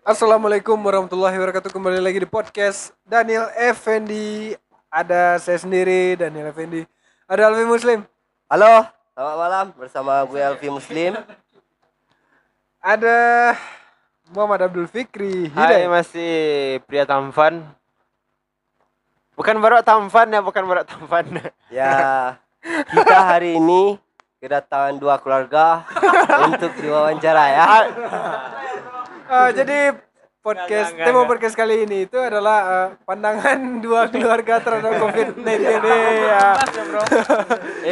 Assalamualaikum warahmatullahi wabarakatuh. Kembali lagi di podcast Daniel Effendi. Ada saya sendiri Daniel Effendi. Ada Alfi Muslim. Halo, selamat malam bersama gue Alfi Muslim. Ada Muhammad Abdul Fikri Hai Hidayat masih pria tampan Bukan baru tampan ya, bukan baru tampan Ya, kita hari ini kedatangan dua keluarga untuk diwawancara ya. Eh, Jadi podcast Enggak, tema podcast kali ini itu adalah eh, pandangan dua keluarga terhadap COVID-19 ini. Ya.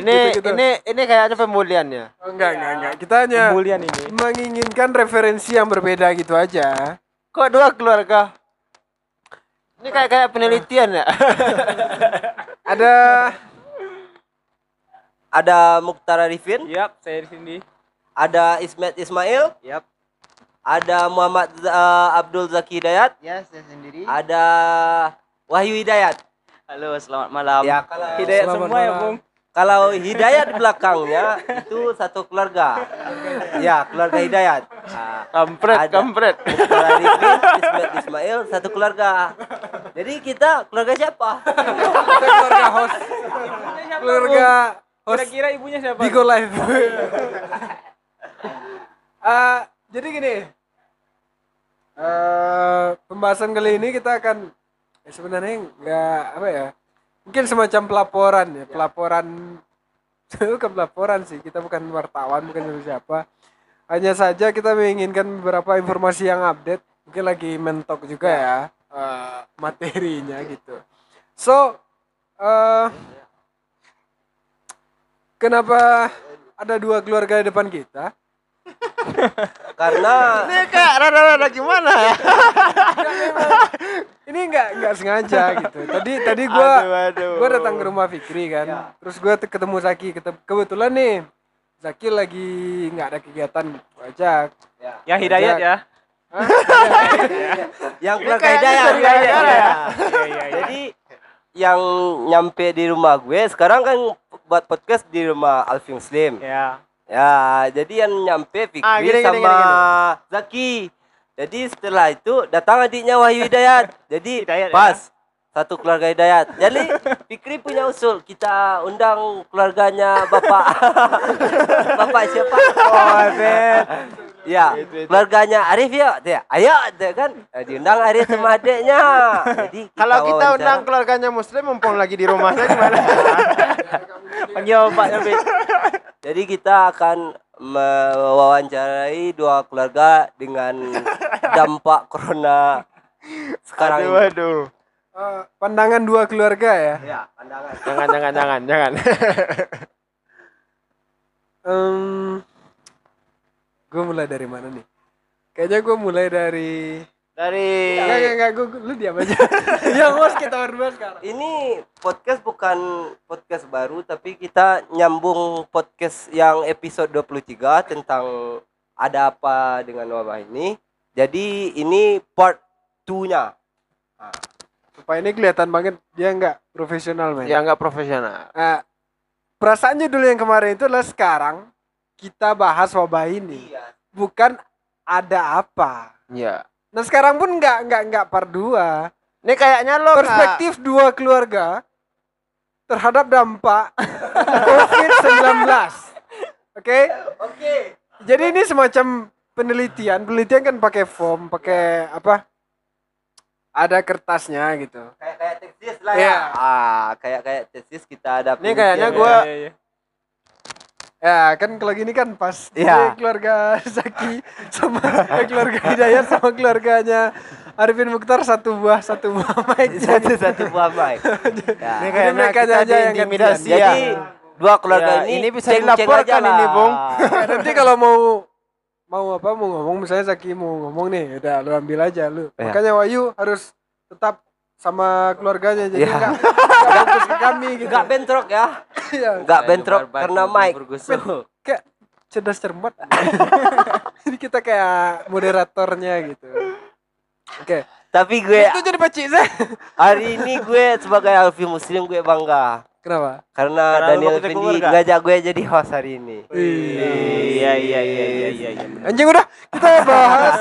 Ini Gitu-gitu. ini ini kayaknya pembulian ya? Oh, enggak, enggak, enggak. Kita hanya Pembulian ini. menginginkan referensi yang berbeda gitu aja. Kok dua keluarga? Ini kayak kayak penelitian ya? Ada Ada Mukhtar Arifin, Yap, saya di sini ada Ismet Ismail, Yap ada Muhammad eh, Abdul Zaki Hidayat, Ya, saya sendiri ada Wahyu Hidayat. Halo, selamat malam Ya, kalau Hidayat Selamat semua ya, malam. Bung kalau Hidayat di belakangnya itu satu keluarga. Ya, keluarga Hidayat. Ah, Kampret, Ada. kampret Ismet Ismail, satu keluarga. Jadi kita keluarga siapa? kita keluarga host. Keluarga host Kira-kira ibunya siapa? Bigo Live. Ah, jadi gini. Eh pembahasan kali ini kita akan ya sebenarnya nggak apa ya mungkin semacam pelaporan ya pelaporan. Bukan pelaporan sih kita bukan wartawan bukan siapa siapa. Hanya saja kita menginginkan beberapa informasi yang update mungkin lagi mentok juga ya eh, materinya gitu. So eh kenapa ada dua keluarga di depan kita Karena Ini kayak rada-rada gimana ya? ini nggak nggak sengaja gitu tadi tadi gua Aduh, aduh. gua datang ke rumah Fikri kan Ya. terus gua te- ketemu Zaki Ketem- kebetulan nih Zaki lagi nggak ada kegiatan gua ajak Ya Hidayat ya yang keluarga kayaknya Hidayat. ya? Ya. Jadi yang nyampe di rumah gue sekarang kan buat podcast di rumah Alfi Muslim. Ya Ya, jadi yang nyampe Fikri Ah, gini, gini, sama gini, Zaki. Jadi setelah itu datang adiknya Wahyu Hidayat. Jadi Hidayat, ya? pas satu keluarga Hidayat. Jadi Fikri punya usul kita undang keluarganya Bapak Bapak siapa? Oh. Ya, keluarganya Arif ya, dia. Ayo, dia kan Eh, diundang Arif sama adiknya. Jadi Kalau kita wawancara. undang keluarganya muslim mumpung lagi di rumahnya gimana? Panggil Pak Nabi. Jadi kita akan mewawancarai dua keluarga dengan dampak corona sekarang Aduh, ini. aduh. Eh, pandangan dua keluarga ya Ya, pandangan. Jangan, jangan, jangan, jangan. Em, gue mulai dari mana nih kayaknya gue mulai dari Dari Enggak, enggak, enggak, gue, lu diam aja yang host kita berdua sekarang Ini podcast bukan podcast baru tapi kita nyambung podcast yang episode 23 tentang ada apa dengan wabah ini. Jadi ini part 2-nya. supaya ini kelihatan banget dia nggak profesional men yang nggak profesional. Nah, perasaannya dulu yang kemarin itu adalah sekarang kita bahas wabah ini, Iya. bukan ada apa. Iya. Nah sekarang pun nggak nggak nggak part dua. Ini kayaknya lo Perspektif dua keluarga terhadap dampak COVID-19. Oke? Oke. Jadi ini semacam penelitian. Penelitian kan pakai form, pakai apa? Ada kertasnya gitu. Kayak kayak tesis lah Iya. ya. Ah, kayak kayak tesis kita ada Ini kayaknya gua ya. Iya, iya. Ya kan kalau gini kan pas. Jadi keluarga Zaki sama eh, keluarga Hidayat sama keluarganya Arifin Mukhtar satu buah satu buah mic. satu satu buah mic. Ya. Ini kayaknya mereka kita aja yang diintimidasi gantian. ya. Jadi dua keluarga Ya, ini ini bisa dilaporkan ini, Bung. Ya, nanti kalau mau mau apa mau ngomong misalnya Zaki mau ngomong nih udah lu ambil aja lu. Ya. Makanya Wahyu harus tetap sama keluarganya jadi Ya. enggak enggak fokus ke kami gitu. Enggak bentrok ya. Iya. Enggak bentrok Barbar karena bergusur. Kayak cerdas cermat. jadi kita kayak moderatornya gitu. Oke. Tapi gue Itu jadi pacik saya. hari ini gue sebagai Alfi Muslim gue bangga Kenapa? Karena, Karena Daniel bakal Fendi keluarga. ngajak gue jadi host hari ini. Iya iya iya iya iya. iya. Anjing udah kita bahas.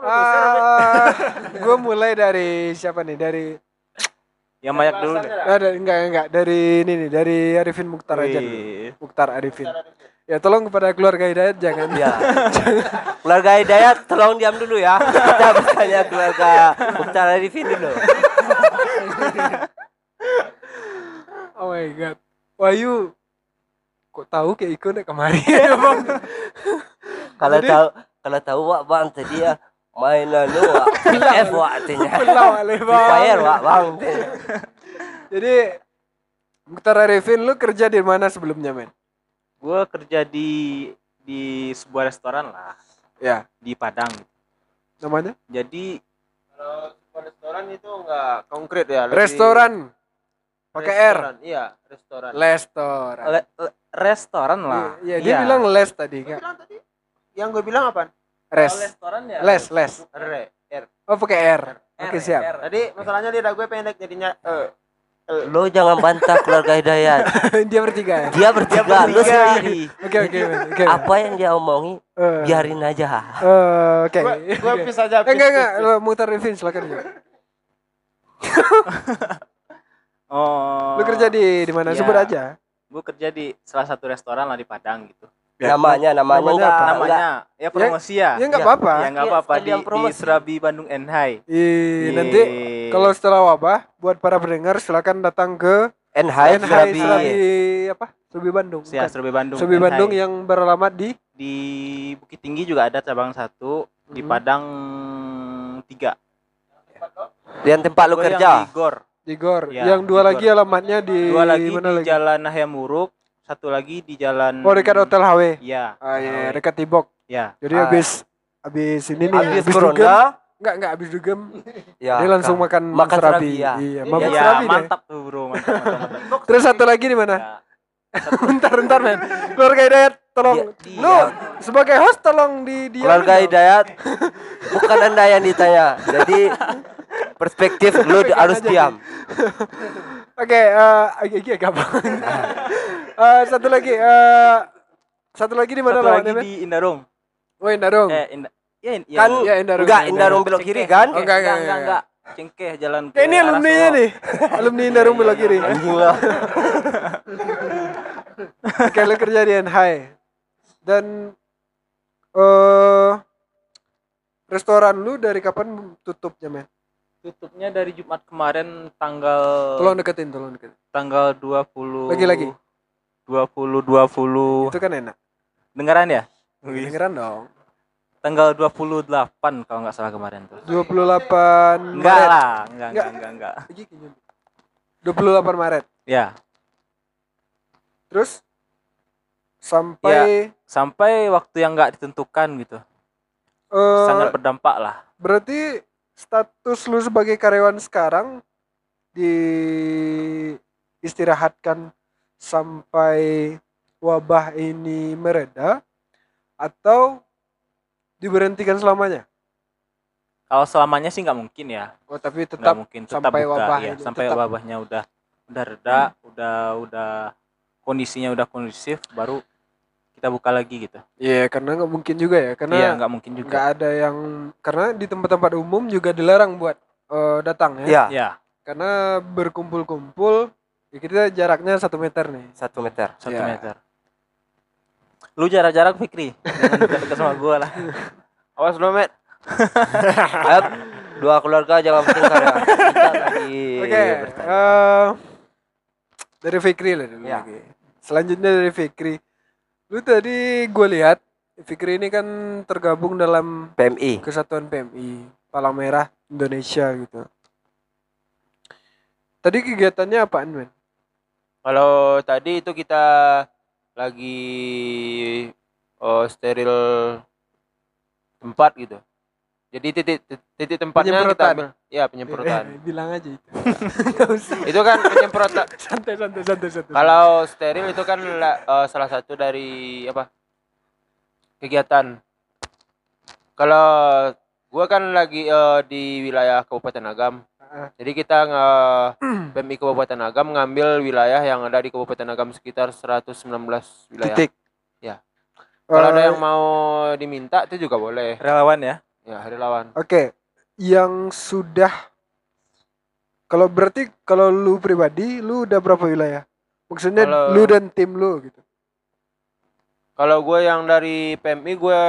gue mulai dari siapa nih? Dari Yang banyak dulu deh. ada enggak enggak dari ini nih dari Arifin Mukhtar aja dulu. Mukhtar Arifin. Ya tolong kepada keluarga Hidayat jangan Ya. keluarga Hidayat tolong diam dulu ya. Kita bertanya keluarga Mukhtar Arifin dulu. Oh my god. Wahyu kok tahu kayak ikut nek kemari? Ya bang Kalau Jadi- tahu kalau tahu wak bang tadi ya mainan lu wak F wak bang. Fire wak bang. jadi Mukhtar Arifin lu kerja di mana sebelumnya men? Gue kerja di di sebuah restoran lah. Ya. Di Padang. namanya? Jadi Kalau sebuah restoran itu enggak konkret ya. lebih- restoran pakai R Iya, restoran. restoran le- le- restoran lah. Iya, dia bilang les tadi kan bilang tadi yang gue bilang apa? res restoran ya. les les R, R. oh pakai R oke R, siap R. Tadi masalahnya lidah gue pendek jadinya eh Lo jangan bantah keluarga Hidayat. dia bertiga ya Dia bertiga, lo sendiri. oke oke oke. Apa yang dia omongi Eh, biarin aja. eh, oke gue gue oke. bisa aja. Eh, enggak enggak lo Mukhtar Arifin silakan juga Oh. lu kerja di di mana Iya. sebut aja Gue kerja di salah satu restoran lah di Padang gitu. Namanya, namanya, Namanya enggak, apa? enggak. Namanya ya promosi ya. ya enggak Ya, apa-apa Ya nggak Iya, apa-apa di, sekalian di promosi. Serabi Bandung Enhai. Ih, nanti kalau setelah wabah buat para pendengar silakan datang ke NH NHI Serabi. Serabi apa? Serabi Bandung. Ya? Serabi Bandung. Serabi. Bandung yang beralamat di di Bukit Tinggi juga ada cabang satu, di Mhm. Padang tiga. Yang tempat lu yang kerja. Di Gor. Di Gor. Ya, yang dua lagi alamatnya di Dua lagi mana di lagi? Jalan Nahya Muruk, satu lagi di Jalan Oh, dekat Hotel HW. Iya. Ah iya, dekat Tibok. Ya. Jadi Ah. habis habis ini nih Habis dugem. corona, Enggak, enggak habis dugem. ya. dia langsung kan. makan, Makan serabi. ya. Iya, Iya, mabuk Iya, serabi deh. mantap tuh, Bro. Mantap, mantap, mantap. Terus satu lagi di mana? Ya. bentar, bentar, men. Keluarga Hidayat, tolong. Dia- Lu sebagai host tolong di dia. Keluarga Hidayat bukan Anda yang ditanya. Jadi perspektif lu harus diam. Oke, eh agak gampang. Eh, satu lagi, eh satu lagi di mana Satu lagi di Indarung. Oh, Indarung. Eh, Inda Ya, in- Kan Indarung. Ya, Indarung. enggak Indarung. Belok kiri kan? Oh, enggak, enggak, enggak, enggak. Cengkeh jalan ke ini alumni Solo. nih. alumni Indarung belok kiri. Lah. Oke, lu kerja di NHI. Dan eh restoran lu dari kapan tutupnya, men? Tutupnya dari Jumat kemarin tanggal Tolong deketin, tolong deketin. tanggal 20 Lagi-lagi. 20 20 Itu kan enak. dengaran ya? Dengeran dong. Tanggal 28 kalau nggak salah kemarin tuh. 28 Enggak Maret. lah, enggak Enggak. enggak enggak enggak. Lagi kayaknya. 28 Maret. Ya, Terus sampai sampai waktu yang nggak ditentukan gitu. eh, Sangat berdampak lah. berarti status lu sebagai karyawan sekarang di istirahatkan sampai wabah ini mereda atau diberhentikan selamanya? Kalau selamanya sih nggak mungkin ya. Oh, tapi tetap mungkin tetap sampai buka wabah ya, ini, sampai tetap. wabahnya udah udah reda, udah udah kondisinya udah kondusif baru kita buka lagi gitu. Iya, karena nggak mungkin juga ya, Iya, karena nggak mungkin juga. nggak ada yang karena di tempat-tempat umum juga dilarang buat eh, datang ya. Ya, Ya, Karena berkumpul-kumpul ya kita jaraknya satu meter nih. satu meter. satu Ya. meter. Lu jarak-jarak Fikri, jangan dekat-dekat sama gua lah. Awas lo, Met. Dua keluarga jangan bertengkar ya. Oke, bertanya. eh, dari Fikri lah dulu Ya. lagi. Selanjutnya dari Fikri. Lu tadi gue lihat Fikri ini kan tergabung dalam PMI. kesatuan PMI Palang Merah Indonesia gitu. Tadi kegiatannya apaan, men? Kalau tadi itu kita lagi oh, steril tempat gitu. Jadi titik titik tempatnya kita ambil. Ya, penyemprotan. Eh, bilang aja itu. Usah. itu kan penyemprotan. santai, santai, santai, santai. Kalau steril itu kan eh, salah satu dari apa? kegiatan. Kalau gua kan lagi eh, di wilayah Kabupaten Agam. Jadi kita nge PMI Kabupaten Agam ngambil wilayah yang ada di Kabupaten Agam sekitar 119 wilayah. Titik. Ya. Kalau ada Eh, yang mau diminta itu juga boleh. Relawan ya. Ya, hari lawan. Oke, yang sudah kalau berarti kalau lu pribadi, lu udah berapa wilayah? Maksudnya Kalau- lu dan tim lu gitu. Kalau gue yang dari PMI gue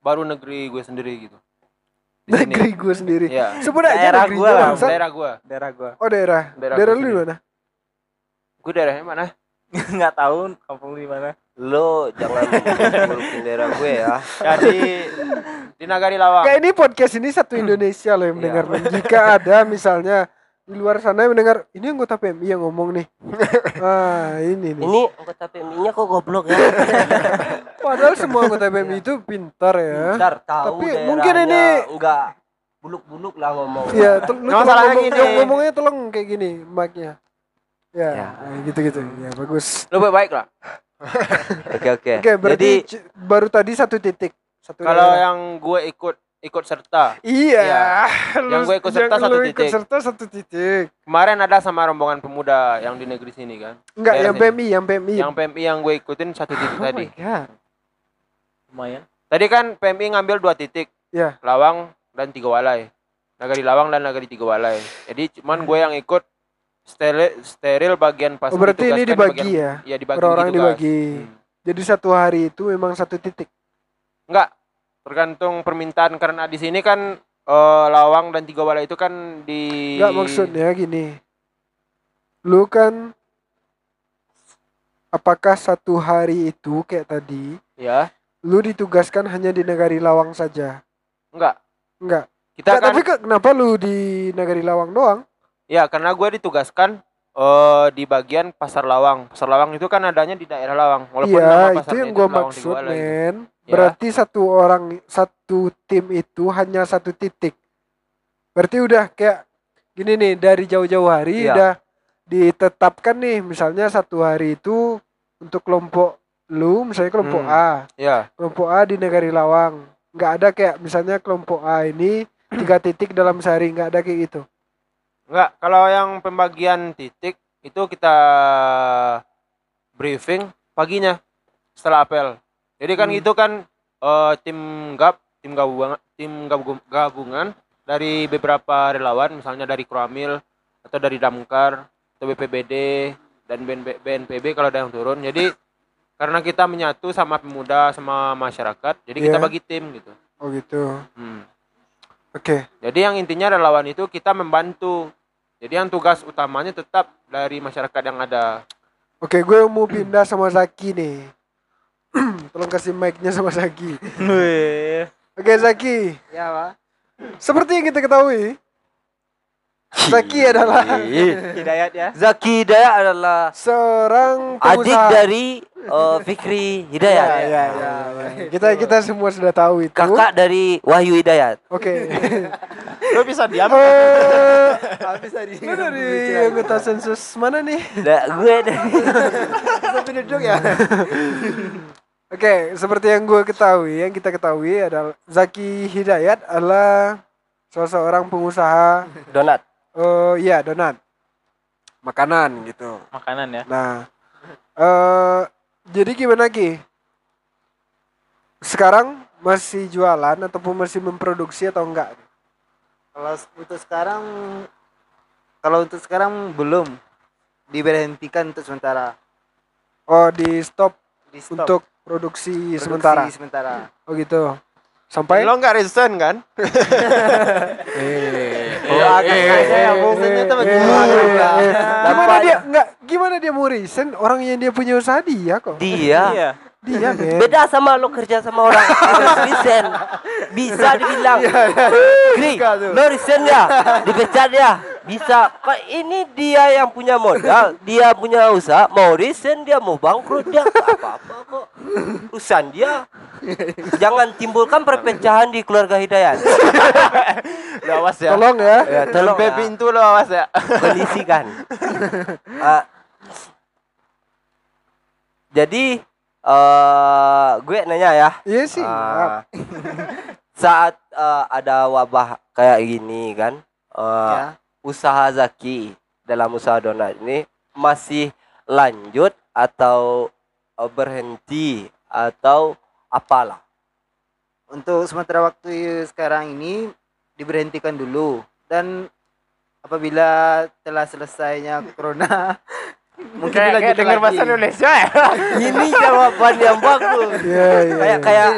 baru negeri gue sendiri gitu. Di sini. Negeri gue sendiri. Sebut aja Daerah gua lah. Daerah gue. Daerah gua. Oh daerah. Daerah Daerah, lu di mana? Gue daerahnya mana? Nggak tahu kampung di mana. Lo jangan ngurusin daerah gue ya. Jadi di Nagari Lawang. Kayak ini podcast ini satu Indonesia loh yang Iya. mendengar. Jika ada misalnya di luar sana yang mendengar ini anggota PMI yang ngomong nih. ah ini nih. Ini anggota PMI-nya kok goblok ya. Padahal semua anggota PMI itu pintar ya. Ntar tahu Tapi mungkin ini- enggak buluk-buluk lah ngomong. Iya, tel- lu Nggak tolong masalah ngomong, gini. ngomongnya tolong kayak gini mic-nya. Ya, Ya. nah, gitu-gitu. Ya, bagus. Lu baik lah. Oke oke. Oke, berarti Jadi baru tadi satu titik. Satu Kalau daerah. yang gue ikut ikut serta Iya. Iya. lu- Yang gue ikut serta yang satu lu ikut titik. serta satu titik. kemarin ada sama rombongan pemuda yang di negeri sini kan. Enggak, Daerah yang sini. PMI, yang PMI. Yang PMI yang gue ikutin satu titik oh tadi. my God. Lumayan. Tadi kan PMI ngambil dua titik. Iya. Lawang dan Tiga Walai. Nagari Lawang dan Nagari Tiga Walai. Jadi cuman gue yang ikut steril, steril bagian pas Oh, berarti ini dibagi bagian- ya. Iya dibagi Orang-orang ditugas. dibagi. Hmm. Jadi satu hari itu memang satu titik. Enggak, tergantung permintaan karena di sini kan eh, Lawang dan Tiga Walai itu kan di Enggak maksudnya gini. Lu kan apakah satu hari itu kayak tadi Ya, lu ditugaskan hanya di Nagari Lawang saja? enggak. Enggak. Kita Enggak, kan tapi ke- kenapa lu di Nagari Lawang doang? Ya karena gue ditugaskan eh di bagian Pasar Lawang. Pasar Lawang itu kan adanya di daerah Lawang. Walaupun nama Iya, itu yang Tiga maksud, men. Ya. Berarti satu orang, satu tim itu hanya satu titik. Berarti udah kayak gini nih, dari jauh-jauh hari Iya. udah ditetapkan nih, misalnya satu hari itu untuk kelompok lu, misalnya kelompok Hmm. A, Ya, kelompok A di Negari Lawang. Nggak ada kayak misalnya kelompok A ini tiga titik dalam sehari, nggak ada kayak gitu. Enggak. Kalau yang pembagian titik itu kita briefing paginya setelah apel. Jadi kan Hmm. itu kan eh, tim gab, tim gabungan, tim gabung- gabungan dari beberapa relawan, misalnya dari Kruamil atau dari Damkar atau BPBD dan BNP BNPB kalau ada yang turun. Jadi karena kita menyatu sama pemuda sama masyarakat, jadi kita Iya. bagi tim gitu. Oh gitu. Hmm. Oke. Jadi yang intinya relawan itu kita membantu. Jadi yang tugas utamanya tetap dari masyarakat yang ada. Oke, gue mau pindah sama Zaki nih. Tolong kasih mic-nya sama Zaki. Wih. Oke Zaki, Ya, Pak. seperti yang kita ketahui, Zaki adalah Hidayat ya. Zaki Hidayat adalah seorang adik pengusaha. dari eh, Fikri Hidayat. Ya, ya, ya, ya. Kita kita semua sudah tahu itu. Kakak dari Wahyu Hidayat. Oke. Lo bisa diam. Eh, Bisa di lu dari anggota sensus mana nih? Nah, gue dari penduduk ya. Oke, seperti yang gue ketahui, yang kita ketahui adalah Zaki Hidayat adalah seorang pengusaha donat. Oh iya donat makanan gitu. Makanan ya. Nah, eh jadi gimana Ki? Sekarang masih jualan ataupun masih memproduksi atau enggak? Kalau untuk sekarang kalau untuk sekarang belum diberhentikan untuk sementara. Oh, di stop Di stop. untuk produksi, Produksi sementara. sementara. Oh gitu. Sampai Lo nggak resign kan? Oh, agak bagaimana Gimana dia enggak gimana dia mau resign orang yang dia punya usaha dia kok. Dia Iya. Dia beda sama lo kerja sama orang resign. Bisa dibilang. Kri, lo resign ya, dipecat ya. Bisa. Kok ini dia yang punya modal, dia punya usaha, mau resign dia mau bangkrut dia apa-apa kok. Urusan dia. Jangan timbulkan perpecahan di keluarga Hidayat. Awas ya. Tolong ya. Ya, tolong Sampai ya. pintu lo awas ya. kondisikan. Ah, jadi eh gue nanya ya, Iya sih. ah, saat eh, ada wabah kayak gini kan, eh, Ya. usaha Zaki dalam usaha donat ini masih lanjut atau eh, berhenti atau apalah? Untuk sementara waktu sekarang ini diberhentikan dulu dan apabila telah selesainya corona mungkin Kayak, kayak dengar lagi. bahasa Indonesia ya. Ini jawaban yang bagus. Iya, iya. Kayak kayak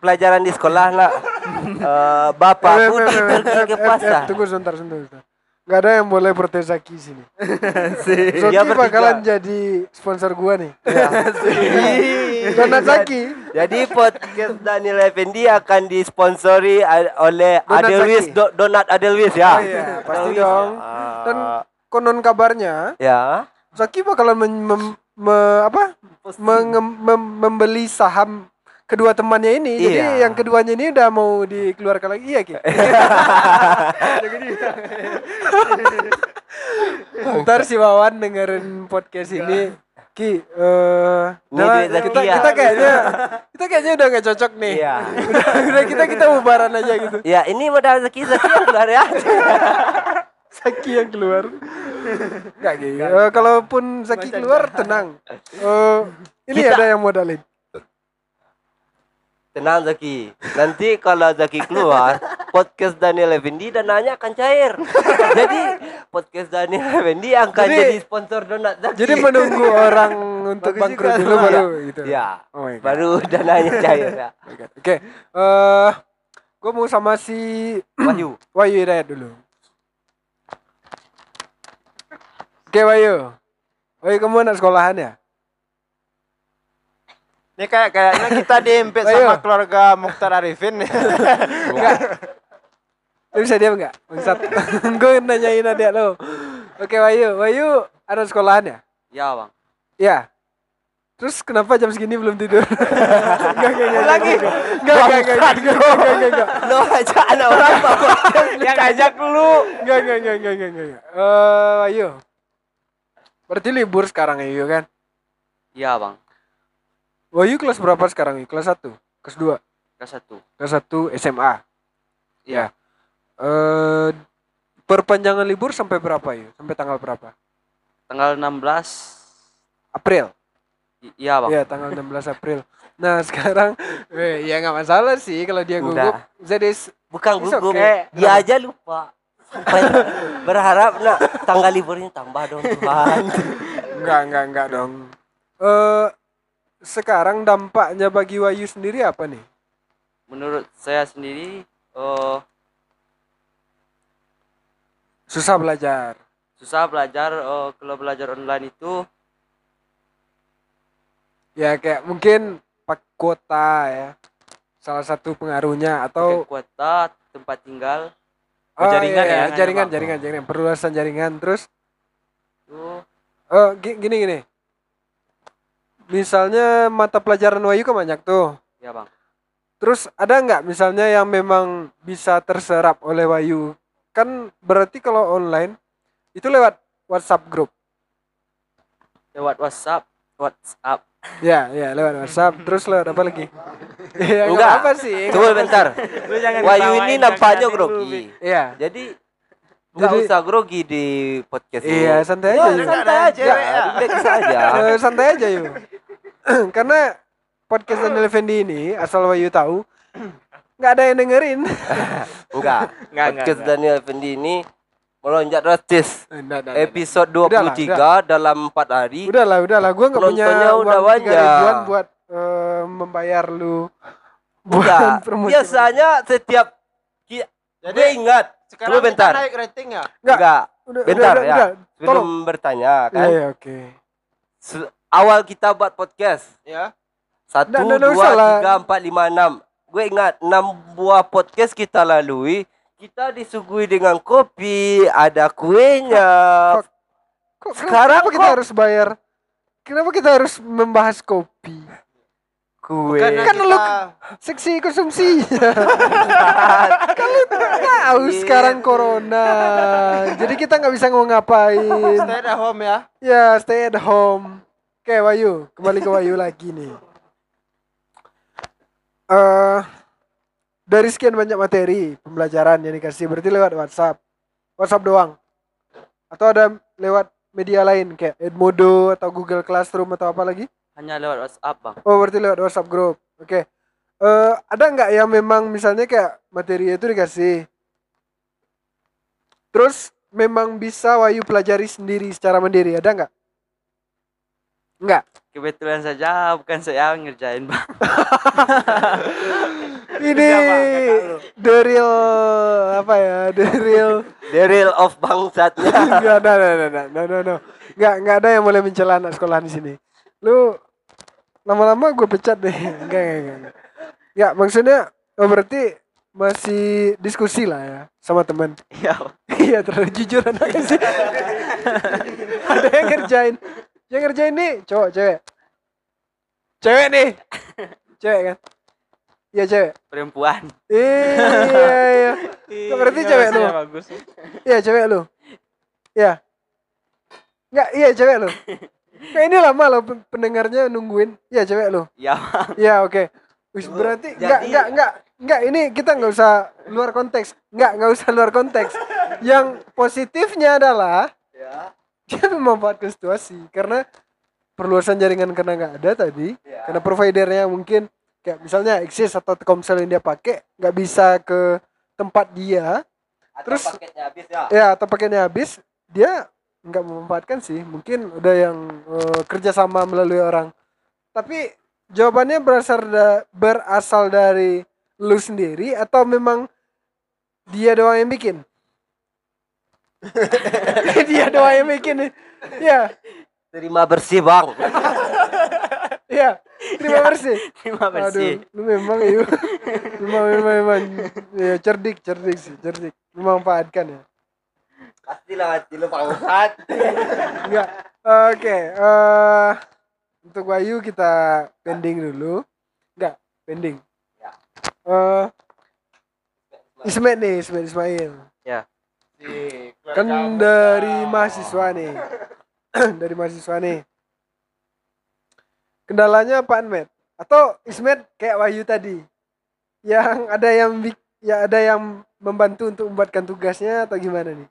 pelajaran di sekolah nak. Eh, bapakku Eh, eh, eh, pergi ke pasar. Tunggu sebentar, sebentar. Nggak ada yang boleh protes Zaki sini. Zoki Dia bertiga. bakalan jadi sponsor gua nih. Ya. Donat Zaki. Jadi podcast Daniel Effendi akan disponsori oleh Donat Adelwis Zaki. Do- Donat Adelwis ya. Oh iya, pasti Adelwis. dong. Ah, Dan konon kabarnya ya. Zaki bakalan mem- me- apa? Menge- mem- membeli saham kedua temannya ini. Jadi Iya. yang keduanya ini udah mau dikeluarkan lagi iya Ki. Jadi Ntar si Wawan dengerin podcast ini Ki, eh Ini nah, kita, kita kayaknya kita kayaknya udah gak cocok nih. Iya. udah, udah kita kita bubaran aja gitu. Ya, ini modal Zaki Zaki yang keluar ya. Zaki yang keluar. Enggak gitu. Eh, kalaupun Zaki keluar tenang. Eh ini Kita- ada yang modalin. Tenang Zaki. Nanti kalau Zaki keluar, podcast Daniel Effendi dananya akan cair. Jadi podcast Daniel Effendi akan Jadi- jadi, sponsor donat Zaki. Jadi menunggu orang untuk bangkrut dulu baru gitu. Ya. Oh. Baru dananya cair ya. Oh my God. Oke. Eh gue mau sama si Wahyu. Wahyu Hidayat dulu. Oke Wahyu. Wahyu kamu anak sekolahan ya? Ini kayak kayaknya kita diempet Ayo. sama keluarga Mukhtar Arifin. Lu bisa diam nggak? Bangsat. gue nanyain adik lo. Oke Wahyu. Wahyu anak sekolahan ya? Ya, Bang. Ya. Terus kenapa jam segini belum tidur? Enggak, enggak, enggak. Lagi. Enggak, enggak, enggak, enggak, enggak, enggak, enggak, enggak. Lo aja anak orang apa? yang ngajak lu. Enggak, enggak, enggak, enggak, enggak, enggak. Eh, Wahyu. Berarti libur sekarang ya, Yu, kan? Iya, Bang. Wahyu kelas berapa sekarang, Yu? Kelas 1? Kelas 2? Kelas satu. Kelas 1 SMA. Iya. Eh perpanjangan libur sampai berapa, Yu? Sampai tanggal berapa? Tanggal 16 April. Iya, Bang. Iya, tanggal 16 April. Nah, sekarang eh, ya nggak masalah sih kalau dia gugup. Udah. Jadi s- Bukan gugup. okay. Dia aja lupa. Sampai berharap nak tanggal liburnya tambah dong Tuhan. enggak, enggak, enggak dong. Eh sekarang dampaknya bagi Wahyu sendiri apa nih? Menurut saya sendiri eh Susah belajar. susah belajar eh, kalau belajar online itu Ya kayak mungkin pak kuota ya. Salah satu pengaruhnya atau pakai kuota, tempat tinggal Oh, jaringan iya, iya, ya, jaringan, jaringan, jaringan, perluasan jaringan. Terus, itu oh, gi- gini, gini. Misalnya mata pelajaran Wahyu kan banyak tuh. ya Bang. Terus ada nggak misalnya yang memang bisa terserap oleh Wahyu? Kan berarti kalau online itu lewat WhatsApp grup. Lewat WhatsApp, WhatsApp. Ya, ya lewat WhatsApp. Terus lewat apa lagi? ya, nggak Enggak. apa sih. Tunggu bentar. Lu jangan Wahyu ketawain ini nampaknya grogi. Iya. Jadi nggak Jadi- usah grogi di podcast ini. Iya, santai aja. Yu. santai aja. Relax aja. Eh, santai aja yuk. Karena podcast Daniel Effendi ini asal Wahyu tahu nggak ada yang dengerin. Enggak. Enggak, enggak, Podcast enggak. Daniel Effendi ini melonjak drastis. Nggak, nggak, nggak. Episode Udahlah, 23 dalam 4 hari. Udahlah, udahlah. Gue nggak punya uang udah banyak. buat eh, membayar lu. Enggak. promosi. Biasanya setiap Jadi gue ingat. sekarang Tunggu bentar. naik rating ya. Nggak. Enggak. Udah, Bentar udah, ya. udah. Sebelum Tolong. bertanya Iya, kan. iya, oke. Se- Awal kita buat podcast. Ya. Satu, nggak, nggak dua, usah lah. tiga, empat, lima, enam. Gue ingat enam buah podcast kita lalui. Kita disuguhi dengan kopi, ada kuenya. Kok- Kok, Sekarang kenapa kita kok- harus bayar? Kenapa kita harus membahas kopi? Kue. Bukannya Kan lu kita seksi konsumsi. Kalau tahu sekarang corona. Jadi kita nggak bisa ngapa-ngapain. stay at home ya. Ya, stay at home. Oke, Wayu, kembali ke Wayu lagi nih. Eh dari sekian banyak materi pembelajaran yang dikasih berarti lewat WhatsApp. WhatsApp doang. Atau ada lewat media lain kayak Edmodo atau Google Classroom atau apa lagi? Hanya lewat WhatsApp, Bang. Oh, berarti lewat WhatsApp group. Oke. Eh, ada nggak yang memang misalnya kayak materi itu dikasih, terus memang bisa Wahyu pelajari sendiri secara mandiri, ada nggak? Nggak. Kebetulan saja bukan saya ngerjain, Bang. Ini the real apa ya? The real The real of bangsatnya. Enggak, no, no, no, no, no, no, no. Enggak, enggak ada yang boleh mencela anak sekolah di sini. Lu lama-lama gue pecat deh. Enggak, enggak, enggak, enggak. Ya, maksudnya oh berarti masih diskusi lah ya sama teman. Iya. Iya, terlalu jujur anaknya sih. ada yang ngerjain. Yang ngerjain nih cowok, cewek. Cewek nih. Cewek kan? Iya, cewek. Perempuan. Iya, iya. Berarti cewek lu. bagus. Iya cewek lu. Iya. Enggak, iya cewek lu. Kayak ini lama lo pen- pendengarnya nungguin. Iya cewek lu. Iya. Iya oke. Wis berarti enggak enggak enggak enggak ini kita nggak usah luar konteks. Enggak enggak usah luar konteks. Yang positifnya adalah dia memanfaatkan situasi karena perluasan jaringan karena nggak ada tadi karena providernya mungkin kayak misalnya Axis atau Telkomsel yang dia pakai nggak bisa ke tempat dia. Atau Terus- paketnya habis ya. ya atau pakainya habis dia nggak memanfaatkan sih. Mungkin udah yang eh, kerjasama melalui orang. Tapi jawabannya berasal da- berasal dari lu sendiri atau memang dia doang yang bikin dia doang yang bikin ya Terima bersih, Bang. ya terima kasih Terima aduh bersih. lu memang ya memang memang, memang ya cerdik cerdik sih cerdik memanfaatkan ya Pastilah hati lu bangsat. Enggak. Oke, eh untuk Wahyu kita pending dulu. Enggak, pending. Ya. Eh Ismet nih, Ismet Ismail. Ya. Kan dari mahasiswa nih. dari mahasiswa nih. Kendalanya apaan, Met? Atau Ismet kayak Wahyu tadi? Yang ada yang bik- ya ada yang membantu untuk membuatkan tugasnya atau gimana nih?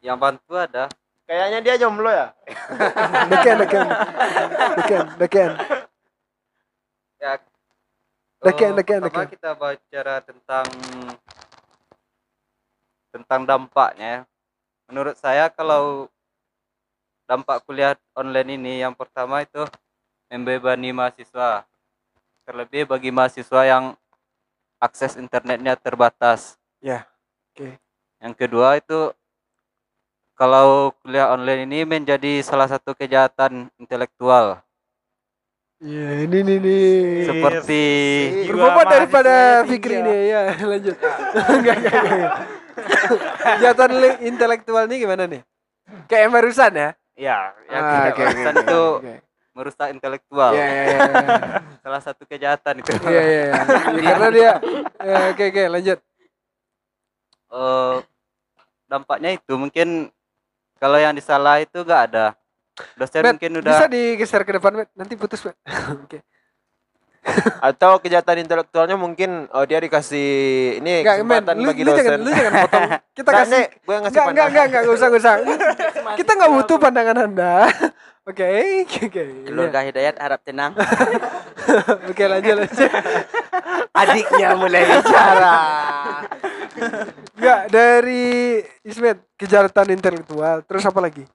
Yang bantu ada. Kayaknya dia jomblo ya. Deken, deken. Deken, deken. Ya. Deken, eh, deken, deken. kita bicara tentang tentang dampaknya. ya. Menurut saya kalau dampak kuliah online ini yang pertama itu membebani mahasiswa. Terlebih bagi mahasiswa yang akses internetnya terbatas. Ya, oke. Yang kedua itu kalau kuliah online ini menjadi salah satu kejahatan intelektual Iya, ini nih nih. seperti Berbobot daripada Fikri nih, ya lanjut. Enggak, enggak, enggak. Kegiatan intelektual nih gimana nih? Kayak barusan ya? ya yang Ah, kejahatan oke, itu oke. merusak intelektual. Iya, iya, iya, iya. Salah satu kejahatan itu. Iya, iya, iya. Karena dia, ya, oke, oke, lanjut. Eh, dampaknya itu mungkin kalau yang disalah itu gak ada. Dosen Bet, mungkin Bisa udah digeser ke depan, Bet. Nanti putus, Bet. Oke. Atau kejahatan intelektualnya mungkin oh dia dikasih ini men. kesempatan Lu, bagi lu dosen. jangan, lu jangan potong. Kita Nggak, kasih. Gue yang ngasih Enggak, enggak, enggak, enggak, enggak usah, enggak usah. Kita enggak butuh pandangan Anda. Oke, oke. keluarga Hidayat harap tenang. Oke, lanjut, lanjut. Adiknya mulai bicara. Enggak, dari Ismet, kejahatan intelektual. Terus apa lagi?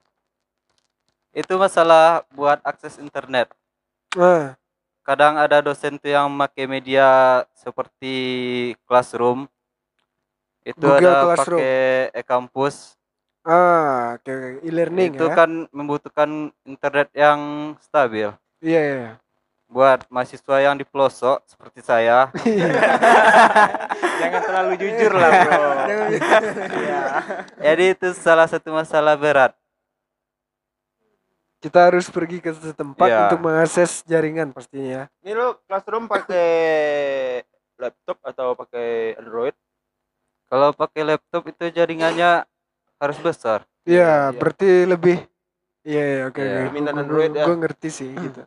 itu masalah buat akses internet. Nah, Kadang ada dosen tuh yang pakai media seperti Classroom. Itu Google ada Classroom. pakai e-kampus. ah, oke, oke. E-learning itu ya. kan membutuhkan internet yang stabil. Iya, iya. iya. Buat mahasiswa yang di pelosok seperti saya, Jangan terlalu jujur lah, Bro. jadi itu salah satu masalah berat. Kita harus pergi ke setempat Iya. untuk mengakses jaringan pastinya. Ini lo classroom pakai laptop atau pakai Android? Kalau pakai laptop itu jaringannya harus besar. Iya, iya. berarti lebih Iya, iya, oke, Iya. oke. Dominan Gua- Android gua- ya. Gua ngerti sih gitu.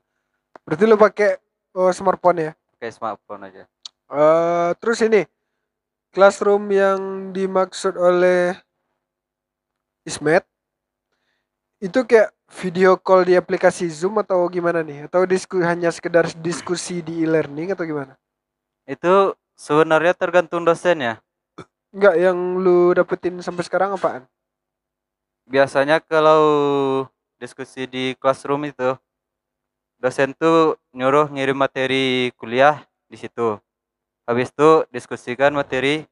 Berarti lu pakai oh, smartphone ya? Pakai smartphone aja. Eh, terus ini classroom yang dimaksud oleh Ismet itu kayak video call di aplikasi Zoom atau gimana nih? Atau disku hanya sekedar diskusi di e-learning atau gimana? Itu sebenarnya tergantung dosen ya. Enggak, yang lu dapetin sampai sekarang apaan? Biasanya kalau diskusi di classroom itu dosen tuh nyuruh ngirim materi kuliah di situ. Habis itu diskusikan materi.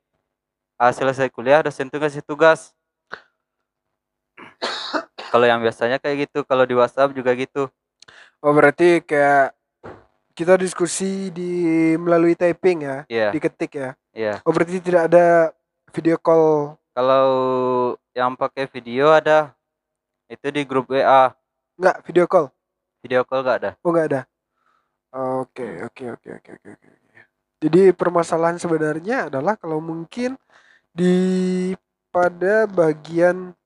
Ah, selesai kuliah dosen tuh kasih tugas. Kalau yang biasanya kayak gitu, kalau di WhatsApp juga gitu. Oh, berarti kayak kita diskusi di melalui typing ya, Iya, diketik ya. iya. Oh, berarti tidak ada video call. Kalau yang pakai video ada itu di grup WA. Enggak, video call. Video call gak ada. Oh, enggak ada. Oke, oke, oke, oke, oke. oke. Jadi permasalahan sebenarnya adalah kalau mungkin di pada bagian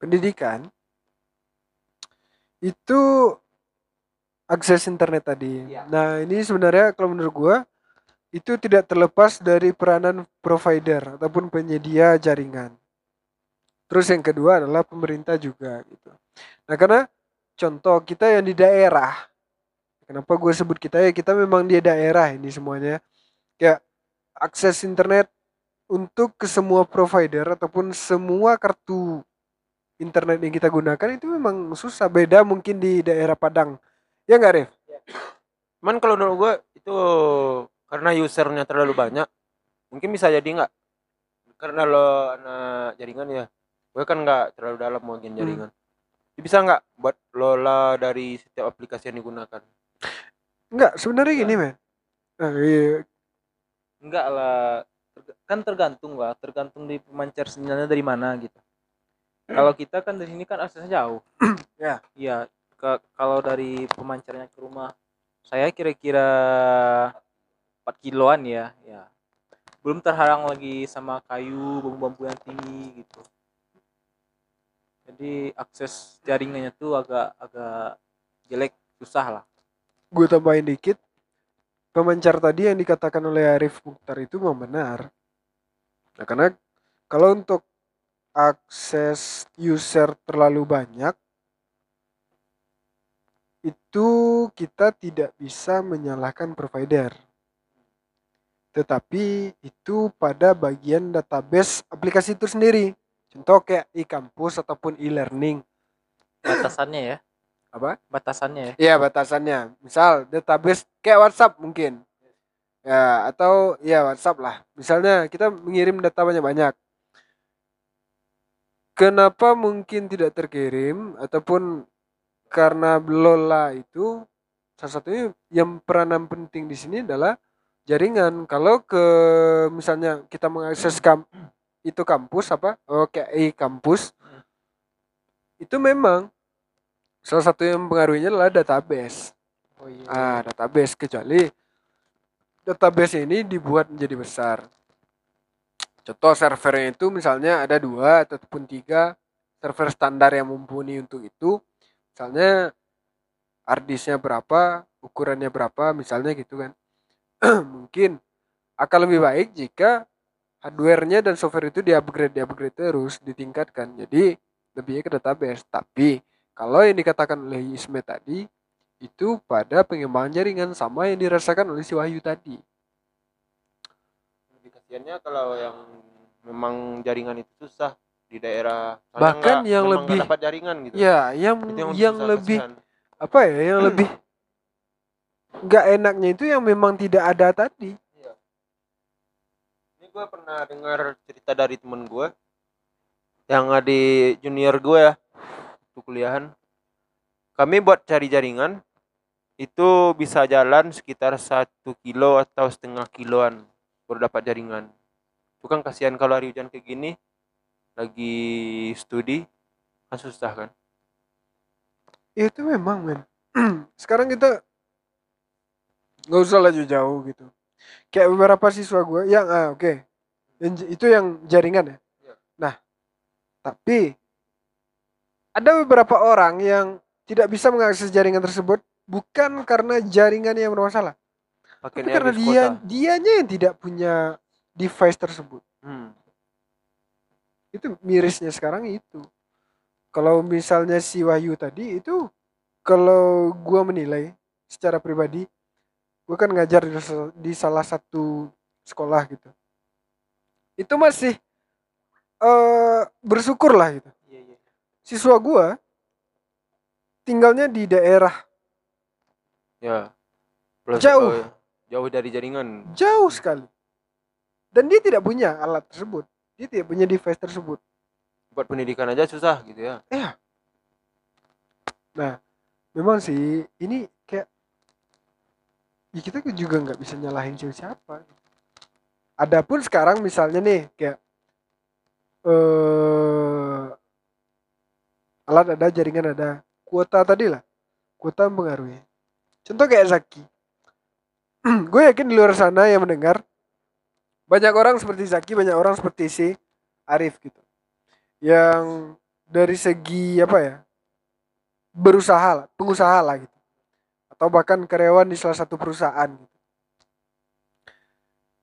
pendidikan itu akses internet tadi. Nah, ini sebenarnya kalau menurut gua itu tidak terlepas dari peranan provider ataupun penyedia jaringan. Terus yang kedua adalah pemerintah juga gitu. Nah, karena contoh kita yang di daerah Kenapa gue sebut kita ya kita memang di daerah ini semuanya. Kayak akses internet untuk ke semua provider ataupun semua kartu internet yang kita gunakan itu memang susah. Beda mungkin di daerah Padang. Ya nggak Rif? Cuman kalau menurut gue itu karena usernya terlalu banyak, mungkin bisa jadi nggak? Karena lo anak jaringan ya, gue kan nggak terlalu dalam mungkin jaringan. Jadi Bisa nggak buat lola dari setiap aplikasi yang digunakan? Enggak, sebenarnya gini men. Nah, iya. Enggak lah. Kan tergantung lah, tergantung di pemancar sinyalnya dari mana gitu. Kalau kita kan dari sini kan aksesnya jauh. Ya. Iya. Kalau dari pemancarnya ke rumah saya kira-kira 4 kiloan ya, ya. Belum terhalang lagi sama kayu, bambu-bambu yang tinggi gitu. Jadi akses jaringannya tuh agak agak jelek, susah lah. gue tambahin dikit. Pemancar tadi yang dikatakan oleh Arif Mukhtar itu memang benar. Nah, karena kalau untuk akses user terlalu banyak itu kita tidak bisa menyalahkan provider. Tetapi itu pada bagian database aplikasi itu sendiri. Contoh kayak e-kampus ataupun e-learning. Batasannya ya, Apa? batasannya ya. Iya batasannya. Misal database kayak WhatsApp mungkin. Ya atau ya WhatsApp lah. Misalnya kita mengirim data banyak-banyak. Kenapa mungkin tidak terkirim ataupun karena lola itu salah satunya yang peranan penting di sini adalah jaringan. Kalau ke misalnya kita mengakses kam itu kampus apa? Oke, e-kampus. Itu memang salah satu yang mempengaruhinya adalah database. Oh iya. Ah, database kecuali database ini dibuat menjadi besar. Contoh servernya itu misalnya ada dua ataupun tiga server standar yang mumpuni untuk itu. Misalnya harddisknya berapa, ukurannya berapa, misalnya gitu kan. Mungkin akan lebih baik jika hardware-nya dan software itu di-upgrade, di-upgrade terus, ditingkatkan. Jadi lebihnya ke database. Tapi kalau yang dikatakan oleh Isme tadi itu pada pengembangan jaringan sama yang dirasakan oleh si Wahyu tadi. Kasihannya kalau yang memang jaringan itu susah di daerah Bahkan nggak- yang lebih- dapat jaringan gitu. Ya, yang Itu yang, susah, lebih kasihan. apa ya, yang lebih nggak enaknya itu yang memang tidak ada tadi. Ini gue pernah dengar cerita dari temen gue yang di junior gue ya waktu kuliahan. Kami buat cari jaringan itu bisa jalan sekitar satu kilo atau setengah kiloan baru dapat jaringan. Itu kan kasihan kalau hari hujan kayak gini lagi studi kan susah kan. Itu memang men. Sekarang kita nggak usah lah jauh gitu. Kayak beberapa siswa gue yang ah oke, Yang j- itu yang jaringan ya. Iya. Nah, tapi ada beberapa orang yang tidak bisa mengakses jaringan tersebut bukan karena jaringan yang bermasalah, Pakai tapi karena dia dianya yang tidak punya device tersebut. Hmm. Itu mirisnya sekarang itu. kalau misalnya si Wahyu tadi itu kalau gua menilai secara pribadi gua kan ngajar di, di salah satu sekolah gitu itu masih eh bersyukur lah gitu Iya, iya. siswa gua tinggalnya di daerah Ya. Jauh. eh, jauh dari jaringan. jauh sekali. Dan dia tidak punya alat tersebut. Dia tidak punya device tersebut. Buat pendidikan aja susah gitu ya. memang sih ini kayak ya kita juga nggak bisa nyalahin siapa adapun sekarang misalnya nih kayak eh alat ada jaringan ada. Kuota tadi lah. Kuota mempengaruhi. Contoh kayak Zaki gue yakin di luar sana yang mendengar banyak orang seperti Zaki banyak orang seperti si Arif gitu yang dari segi apa ya berusaha lah, pengusaha lah gitu. Atau bahkan karyawan di salah satu perusahaan gitu.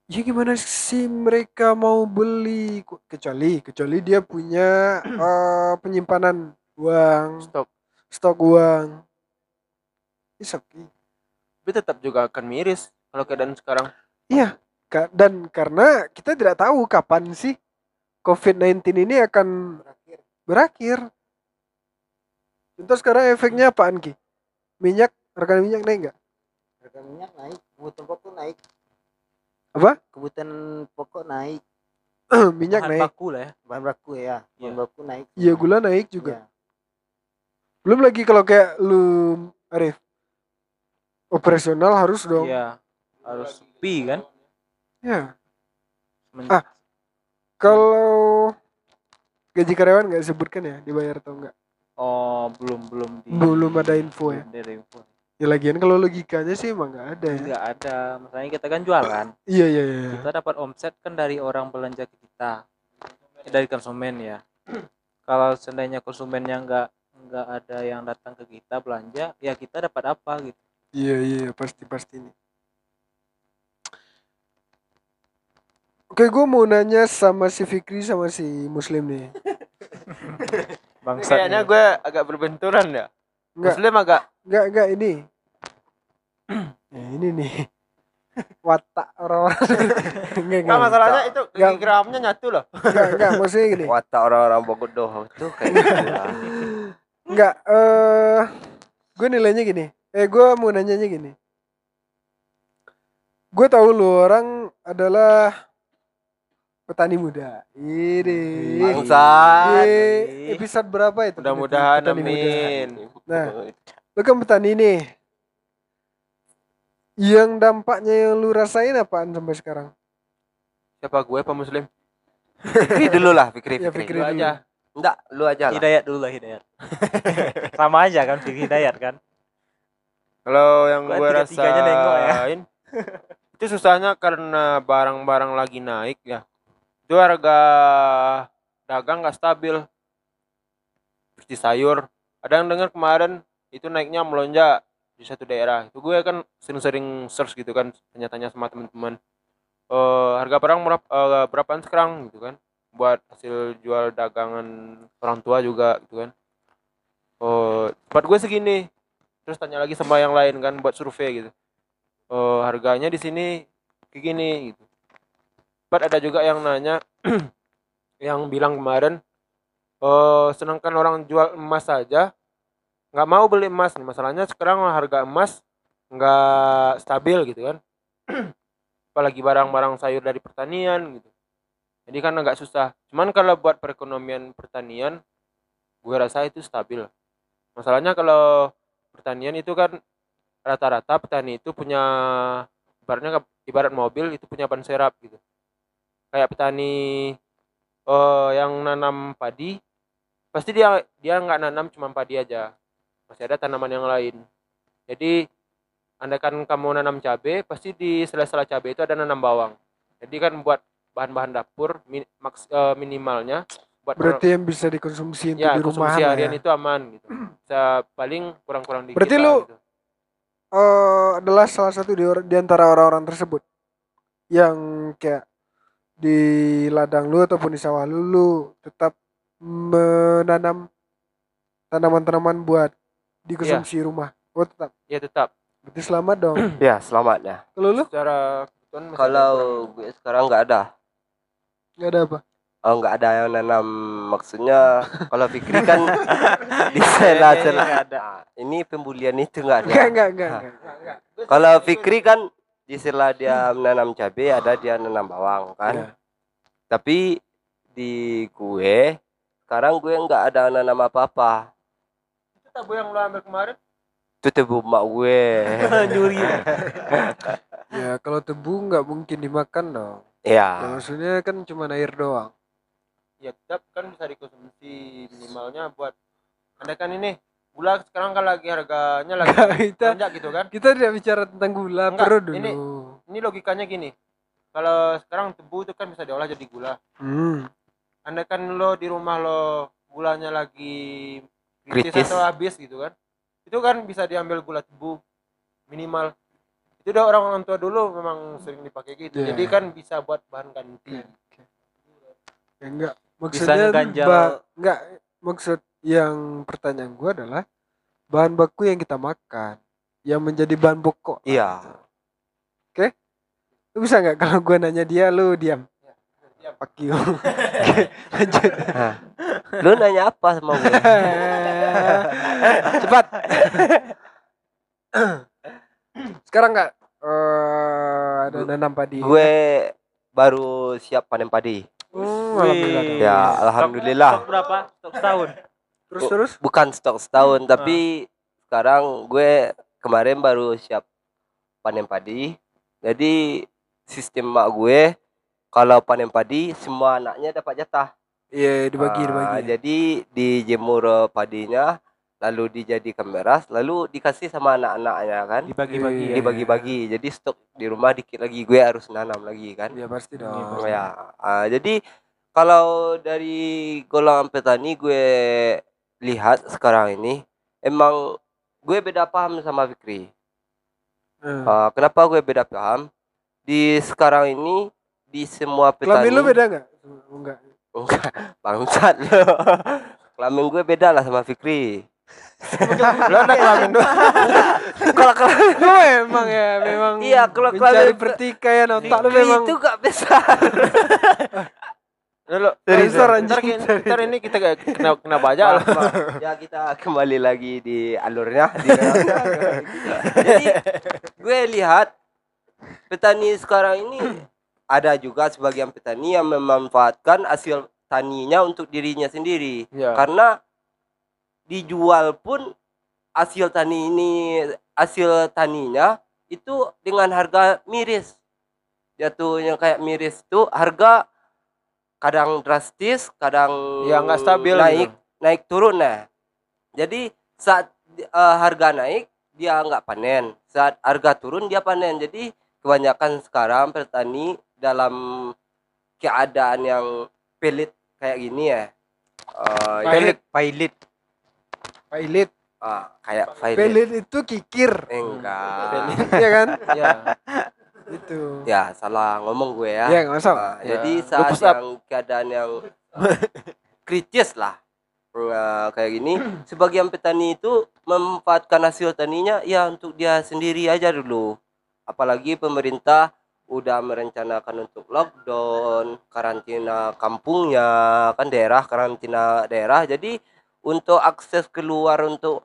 Ya gimana sih mereka mau beli kecuali kecuali dia punya eh, penyimpanan uang, Stok. stok uang. It's okay. Tapi tetap juga akan miris kalau keadaan sekarang. Iya, Ka- dan karena kita tidak tahu kapan sih COVID-19 ini akan berakhir. Contoh sekarang efeknya apaan Ki? Minyak, harga minyak naik nggak? harga minyak naik kebutuhan pokok naik Apa? kebutuhan pokok naik minyak Bahan naik. baku lah ya. bahan baku ya bahan Iya. baku naik Iya gula naik juga. Iya. Belum lagi kalau kayak lu Arif operasional harus dong. Iya. Harus pi kan. Ya. Men- Ah. Kalau gaji karyawan nggak disebutkan ya dibayar atau enggak? Oh, belum belum di Belum ada info ya. ada info. Ya lagian kalau logikanya sih emang nggak ada ya. Enggak ada. Masalahnya kita kan jualan. Iya iya iya. Kita dapat omset kan dari orang belanja ke kita. Dari konsumen ya. Kalau seandainya konsumennya enggak enggak ada yang datang ke kita belanja, ya kita dapat apa gitu. Iya iya pasti pasti nih. Oke, gue mau nanya sama si Fikri sama si Muslim nih. Bangsat. Kayaknya gue agak berbenturan ya. Enggak, Muslim agak enggak, enggak ini. Ya, ini nih. Watak orang-orang. enggak, Enggak masalahnya itu gramnya nyatu loh. Enggak, enggak, maksudnya gini. Watak orang-orang bodoh itu kayak gitu lah. Enggak, eh gue nilainya gini. Eh, gue mau nanyanya gini. Gue tahu lu orang adalah petani muda. Ini. Bangsat. Di episode berapa itu? Mudah-mudahan Petani muda. amin. Nah, lu kan petani nih. Yang dampaknya yang lu rasain apaan sampai sekarang? Siapa gue apa Muslim? Fikri dulu lah, Fikri, Ya, Fikri. Fikri Lu dulu. aja. Enggak, lu aja lah. Hidayat dulu lah Hidayat. Sama aja kan Fikri Hidayat kan. Kalau yang gue nengok ya. itu susahnya karena barang-barang lagi naik ya. Itu harga dagang nggak stabil. Seperti sayur. Ada yang dengar kemarin itu naiknya melonjak di satu daerah. Itu gue kan sering-sering search gitu kan, tanya-tanya sama teman-teman. Eh harga barang berapa, eh, berapaan sekarang gitu kan? Buat hasil jual dagangan orang tua juga gitu kan. Oh, tempat gue segini, terus tanya lagi sama yang lain kan buat survei gitu. Oh harganya di sini kayak gini gitu. Sempat ada juga yang nanya yang bilang kemarin oh sedangkan orang jual emas saja nggak mau beli emas nih. Masalahnya sekarang harga emas nggak stabil gitu kan. Apalagi barang-barang sayur dari pertanian gitu. Jadi kan agak susah. Cuman kalau buat perekonomian pertanian gue rasa itu stabil. Masalahnya kalau pertanian itu kan rata-rata petani itu punya ibaratnya ibarat mobil itu punya ban serap gitu. Kayak petani eh yang nanam padi pasti dia dia nggak nanam cuma padi aja. Masih ada tanaman yang lain. Jadi andaikan kamu nanam cabai pasti di sela-sela cabai itu ada nanam bawang. Jadi kan buat bahan-bahan dapur eh, minimalnya buat Berarti yang bisa dikonsumsi untuk ya di rumah konsumsi harian ya. itu aman gitu bisa paling kurang-kurang dikit Berarti lah lu gitu. eh, adalah salah satu di, di antara orang-orang tersebut yang kayak di ladang lu ataupun di sawah lu, lu tetap menanam tanaman-tanaman buat dikonsumsi rumah. Oh tetap. Ya tetap. Berarti selamat dong. Ya, selamat ya. Kalau lu Secara Kalau gue sekarang nggak ada. nggak ada apa? Oh, nggak ada yang nanam. Maksudnya kalau Fikri kan di sela-sela. nggak ada. Nah, ini pembulian itu nggak ada. Enggak, enggak, enggak. enggak. Kalau Fikri kan di sela dia menanam cabai ada dia nanam bawang kan. Iya. Tapi di gue sekarang gue nggak ada nanam apa-apa. Itu tabu yang lo ambil kemarin. Itu tebu mak gue. Nyuri. Ya, kalau tebu nggak mungkin dimakan dong. Ya, ya. maksudnya kan cuma air doang. Ya tetap kan bisa dikonsumsi minimalnya buat Anda kan ini gula sekarang kan lagi harganya lagi kita lonjak gitu kan. kita tidak bicara tentang gula Enggak, perlu dulu. ini- Ini logikanya gini. Kalau sekarang tebu itu kan bisa diolah jadi gula. Hmm. Anda kan lo di rumah lo gulanya lagi kritis, Kritis. atau habis gitu kan. Itu kan bisa diambil gula tebu minimal. Itu udah orang orang tua dulu memang sering dipakai gitu. Iya. Jadi kan bisa buat bahan ganti. Ya, enggak. Bisa Maksudnya ngeganjal. ba- enggak maksud yang pertanyaan gua adalah bahan baku yang kita makan yang menjadi bahan pokok. Iya. Lu bisa nggak kalau gua nanya dia lu diam? Fuck you. Oke, lanjut. Lu nanya apa sama gue? Cepat. Sekarang nggak eh ada nanam padi. gue baru siap panen padi. Hmm, alhamdulillah. Wih. Ya, alhamdulillah. Stok berapa? Stok setahun. Terus terus. Bukan stok setahun, tapi sekarang gue kemarin baru siap panen padi. Jadi sistem mak gue kalau panen padi semua anaknya dapat jatah. Iya, dibagi Ah, dibagi. Jadi dijemur eh, padinya, lalu dijadikan beras, lalu dikasih sama anak-anaknya kan. Dibagi-bagi. Iya. ya. Dibagi-bagi. Jadi stok di rumah dikit lagi gue harus nanam lagi kan. Ya pasti dong. Oh ya, ah, jadi kalau dari golongan petani gue lihat sekarang ini emang gue beda paham sama Fikri. Hmm. Ah, kenapa gue beda paham? Di sekarang ini di semua petani. Kelamin lu beda nggak? Enggak. Enggak, bangsat lo. Kelamin gue beda lah sama Fikri. Lo ada kelamin dua. Kalau kelamin Lu emang ya, memang Iya, kalau mencari kelamin- pertikaian otak lu Fikri memang itu gak besar. Lo, ntar, anjing, ntar, ini kita kena kena bajak lah. ya kita kembali lagi di alurnya di jadi gue lihat petani sekarang ini ada juga sebagian petani yang memanfaatkan hasil taninya untuk dirinya sendiri Iya. karena dijual pun hasil tani ini hasil taninya itu dengan harga miris jatuhnya kayak miris tuh harga kadang drastis kadang Ya, nggak stabil naik gitu. naik turun nah jadi saat eh, harga naik dia nggak panen saat harga turun dia panen jadi kebanyakan sekarang petani dalam keadaan yang pelit kayak gini ya Eh, Pailit. Pailit. Pailit. ah, kayak violet Pelit itu kikir. enggak Iya kan? Iya. Itu. ya salah ngomong gue ya Iya, nggak masalah. Ah, jadi Ya. saat Lupus up. yang keadaan yang kritis lah Nah, kayak gini sebagian petani itu memanfaatkan hasil taninya ya untuk dia sendiri aja dulu apalagi pemerintah udah merencanakan untuk lockdown karantina kampungnya kan daerah karantina daerah jadi untuk akses keluar untuk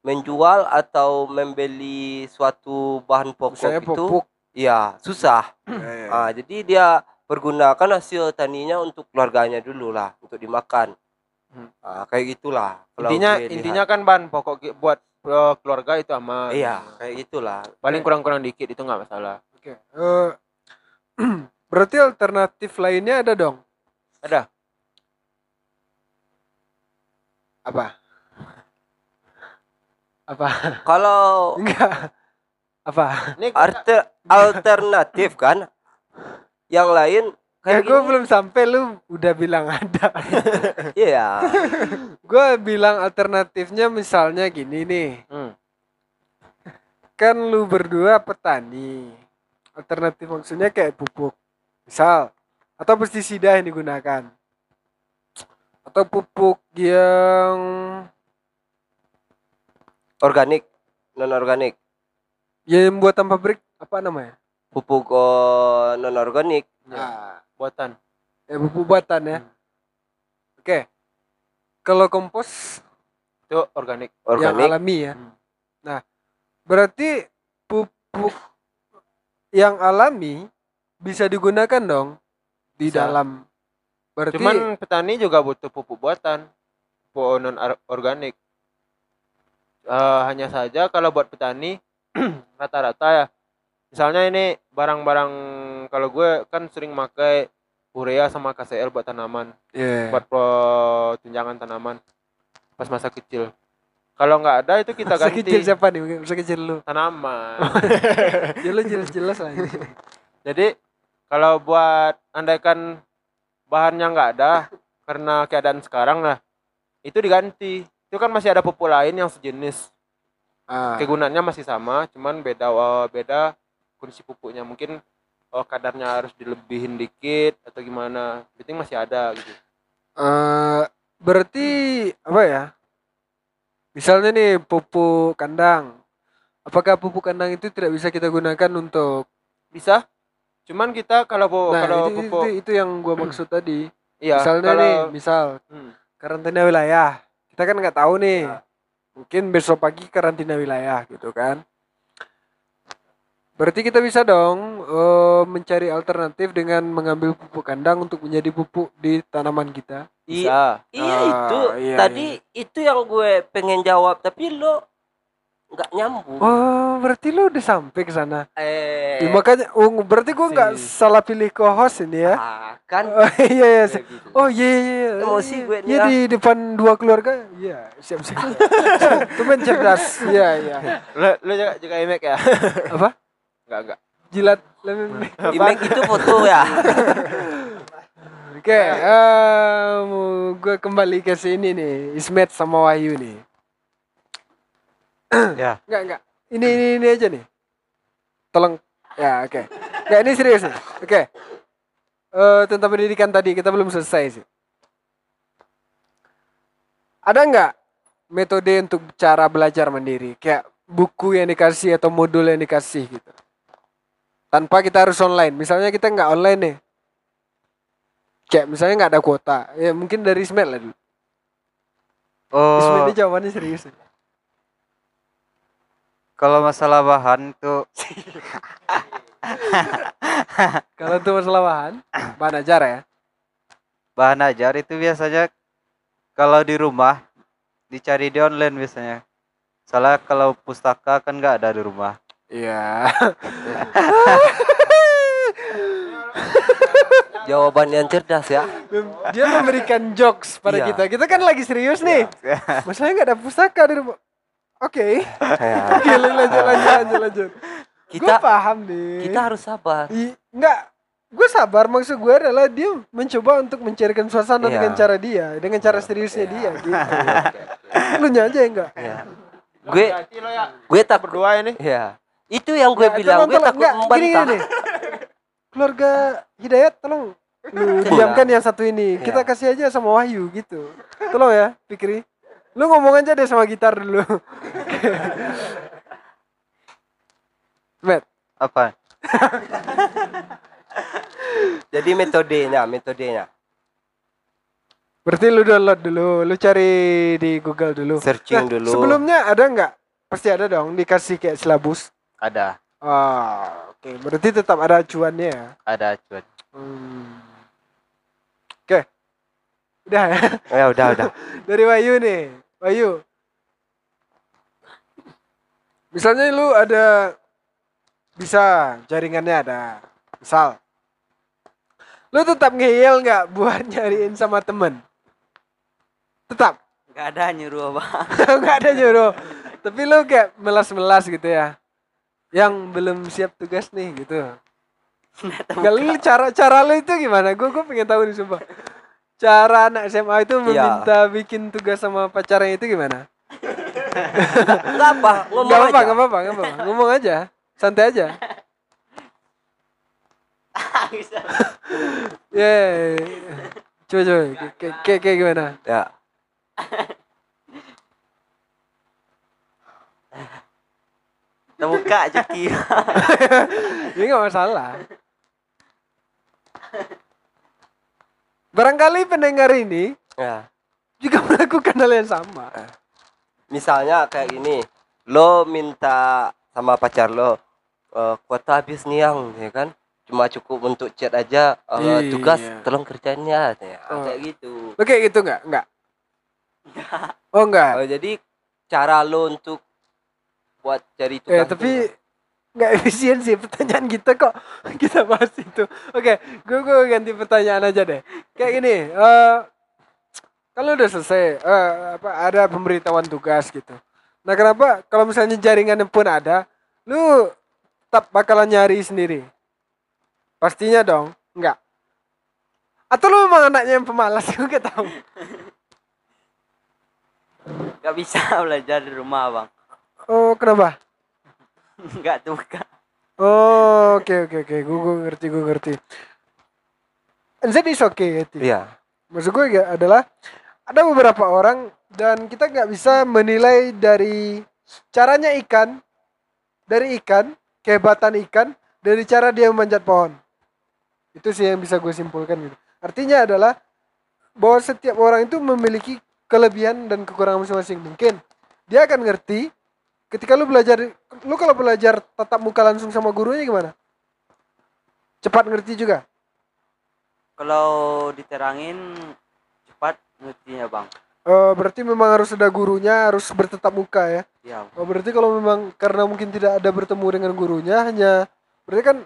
menjual atau membeli suatu bahan pokok Saya itu pupuk. ya susah Eh, Ah, jadi dia pergunakan hasil taninya untuk keluarganya dulu lah untuk dimakan. Hmm. Ah, kayak gitulah. kalau Intinya lihat. intinya kan bahan pokok buat eh, keluarga itu aman. iya kayak gitulah. Paling kurang-kurang dikit itu nggak masalah. Oke. Eh, berarti alternatif lainnya ada dong? Ada. Apa? Apa? Kalau Enggak. Apa? Ini alter- alternatif kan, yang lain Ya kayak gue gini. belum sampai lu udah bilang ada. Iya. gue bilang alternatifnya misalnya gini nih. Hmm. Kan lu berdua petani. Alternatif maksudnya kayak pupuk. Misal atau pestisida yang digunakan. Atau pupuk yang Organik, non organik. Ya yang buatan pabrik apa namanya? Pupuk oh, non organik. Ah, buatan ya pupuk buatan ya. Oke. Kalau kompos itu organik yang Organik. alami ya. Hmm. Nah, berarti pupuk yang alami bisa digunakan dong di Bisa. dalam. Berarti cuman petani juga butuh pupuk buatan pupuk non organik Eh, hanya saja kalau buat petani rata-rata ya misalnya ini barang-barang kalau gue kan sering pakai urea sama KCL buat tanaman Iya. buat pro- tunjangan tanaman pas masa kecil kalau nggak ada itu kita Masa ganti kecil siapa nih? Masa kecil lu. tanaman Ya lu jelas-jelas lah. Jadi kalau buat andaikan bahannya nggak ada karena keadaan sekarang lah, itu diganti. Itu kan masih ada pupuk lain yang sejenis. Ah. Kegunaannya masih sama, cuman beda oh, beda kondisi pupuknya. Mungkin oh kadarnya harus dilebihin dikit atau gimana. Penting masih ada gitu. Eh, berarti apa ya? Misalnya nih pupuk kandang. Apakah pupuk kandang itu tidak bisa kita gunakan untuk Bisa? Cuman kita kalau Nah, kalau itu, pupuk itu, itu yang gua maksud tadi. iya, Misalnya kalau nih, misal Hmm. karantina wilayah. Kita kan nggak tahu nih. Mungkin besok pagi karantina wilayah gitu kan. Berarti kita bisa dong eh, mencari alternatif dengan mengambil pupuk kandang untuk menjadi pupuk di tanaman kita. bisa. Iya Ah, itu iya, tadi itu yang gue pengen jawab tapi lo nggak nyambung. Oh, berarti lu udah sampai ke sana. Eh, Ya, makanya oh, berarti gua nggak Si. salah pilih co-host ini ya. ah, kan Oh iya iya. kayak gitu. Oh iya iya. iya. Emosi gue nih, Iya ah. di depan dua keluarga. Iya, siap siap. Itu kan cerdas. Iya iya. Lo, lo juga, juga emek ya? Apa? Enggak, enggak. Jilat. Imek itu foto ya. Oke, em, gue kembali ke sini nih, Ismet sama Wahyu nih. Ya. Enggak enggak. Ini ini ini aja nih. Tolong. Ya oke. Ya ini serius nih. Oke. Eh tentang pendidikan tadi kita belum selesai sih. Ada nggak metode untuk cara belajar mandiri? Kayak buku yang dikasih atau modul yang dikasih gitu. Tanpa kita harus online. Misalnya kita nggak online nih. Kayak misalnya nggak ada kuota. Ya mungkin dari Ismet lah dulu. Oh, ini jawabannya serius. nih. Kalau masalah bahan tuh Kalau untuk masalah bahan, bahan ajar ya. bahan ajar itu biasanya kalau di rumah dicari di online biasanya. Salah kalau pustaka kan nggak ada di rumah. Iya. Jawaban yang cerdas ya. Dia memberikan jokes pada Iya. kita. Kita kan lagi serius nih. Masalahnya nggak ada pusaka di rumah. Oke. Ya. Oke, lanjut lanjut lanjut lanjut. Kita paham nih. kita harus sabar. I, enggak. Gue sabar maksud gue adalah dia mencoba untuk mencairkan suasana Iya. dengan cara dia, dengan cara seriusnya dia gitu. Lu nya aja enggak. Ya. Gue gue takut Berdua ini. ya. Itu yang gue Nggak, bilang, gue takut Nggak, gini, membantah. gini nih. Keluarga Hidayat tolong lu diamkan yang satu ini. Kita Iya. kasih aja sama Wahyu gitu. Tolong ya, Fikri. Lu ngomong aja deh sama gitar dulu. Met, Apa? Jadi metodenya, metodenya. berarti lu download dulu, lu cari di Google dulu. Searching Nah, dulu. Sebelumnya ada nggak? Pasti ada dong dikasih kayak silabus. Ada, Ah, oke. Berarti tetap ada acuannya ya. ada acuan. Hmm. Oke. Udah ya. Ya udah udah. Dari Wahyu nih. Wahyu. Misalnya lu ada bisa jaringannya ada. Misal. Lu tetap ngeyel nggak buat nyariin sama temen? Tetap. Gak ada nyuruh apa. nggak ada nyuruh. Tapi lu kayak melas-melas gitu ya. Yang belum siap tugas nih gitu. Gak lu cara cara lu itu gimana? Gue gue pengen tahu nih sumpah. Cara anak SMA itu meminta bikin tugas sama pacarnya itu gimana? Enggak apa, ngomong Gak apa-apa, aja. gak apa-apa, gak apa-apa. Ngomong aja, santai aja. Yeay. Coba coba, kayak kayak gimana? Ya. terbuka cuki Ini nggak masalah. Barangkali pendengar ini ya juga melakukan hal yang sama. misalnya kayak gini lo minta sama pacar lo "Eh, kuota habis nih yang ya kan cuma cukup untuk chat aja Eh, Iya. tugas tolong kerjanya ya. Oh. kayak gitu Lo kayak gitu nggak? Nggak. Oh nggak. Oh, jadi cara lo untuk buat cari Eh tugas tapi itu- nggak efisien sih pertanyaan kita kok kita bahas itu. Oke, gue gue ganti pertanyaan aja deh. Kayak gini, eh kalau udah selesai, eh, apa ada pemberitahuan tugas gitu. Nah kenapa kalau misalnya jaringannya pun ada, lu tetap bakalan nyari sendiri? Pastinya dong, enggak. Atau lu memang anaknya yang pemalas? Gue gak tahu. Gak bisa belajar di rumah bang. Oh kenapa? Gak tuh kak. Oh oke oke oke, gue gue ngerti gue ngerti. And that is okay gitu. Iya. maksud gue ya adalah ada beberapa orang dan kita nggak bisa menilai dari caranya ikan dari ikan kehebatan ikan dari cara dia memanjat pohon itu sih yang bisa gue simpulkan gitu artinya adalah bahwa setiap orang itu memiliki kelebihan dan kekurangan masing-masing mungkin dia akan ngerti ketika lu belajar lu kalau belajar tatap muka langsung sama gurunya gimana cepat ngerti juga Kalau diterangin cepat ngertinya bang. Eh, berarti memang harus ada gurunya, harus bertetap muka ya. Ya. Oh, berarti kalau memang karena mungkin tidak ada bertemu dengan gurunya, hanya berarti kan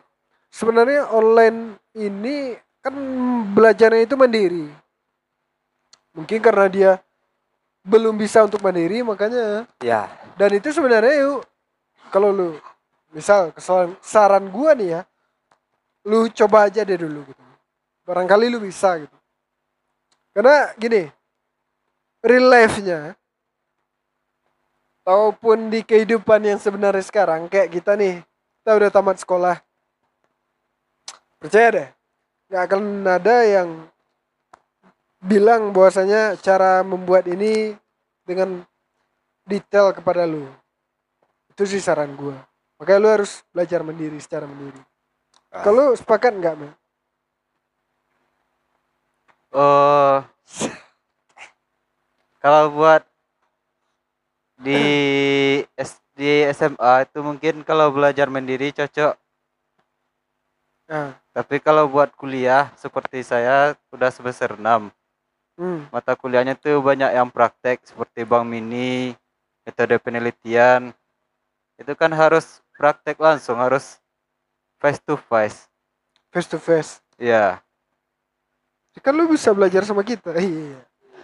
sebenarnya online ini kan belajarnya itu mandiri. Mungkin karena dia belum bisa untuk mandiri, makanya Ya. dan itu sebenarnya yuk kalau lu misal kesalahan saran gua nih ya, lu coba aja deh dulu gitu. Barangkali lu bisa gitu. Karena gini, real life-nya ataupun di kehidupan yang sebenarnya sekarang kayak kita nih, kita udah tamat sekolah. Percaya deh, nggak akan ada yang bilang bahwasanya cara membuat ini dengan detail kepada lu. Itu sih saran gua. Makanya lu harus belajar mandiri secara mandiri. Kalau sepakat nggak, Mel? Oh, kalau buat di S, di SMA itu mungkin kalau belajar mandiri cocok. Nah, Tapi kalau buat kuliah seperti saya udah semester 6. Hmm. Mata kuliahnya tuh banyak yang praktek seperti Bank Mini, metode penelitian. Itu kan harus praktek langsung, harus face to face. face to face. Iya. Kan lu bisa belajar sama kita.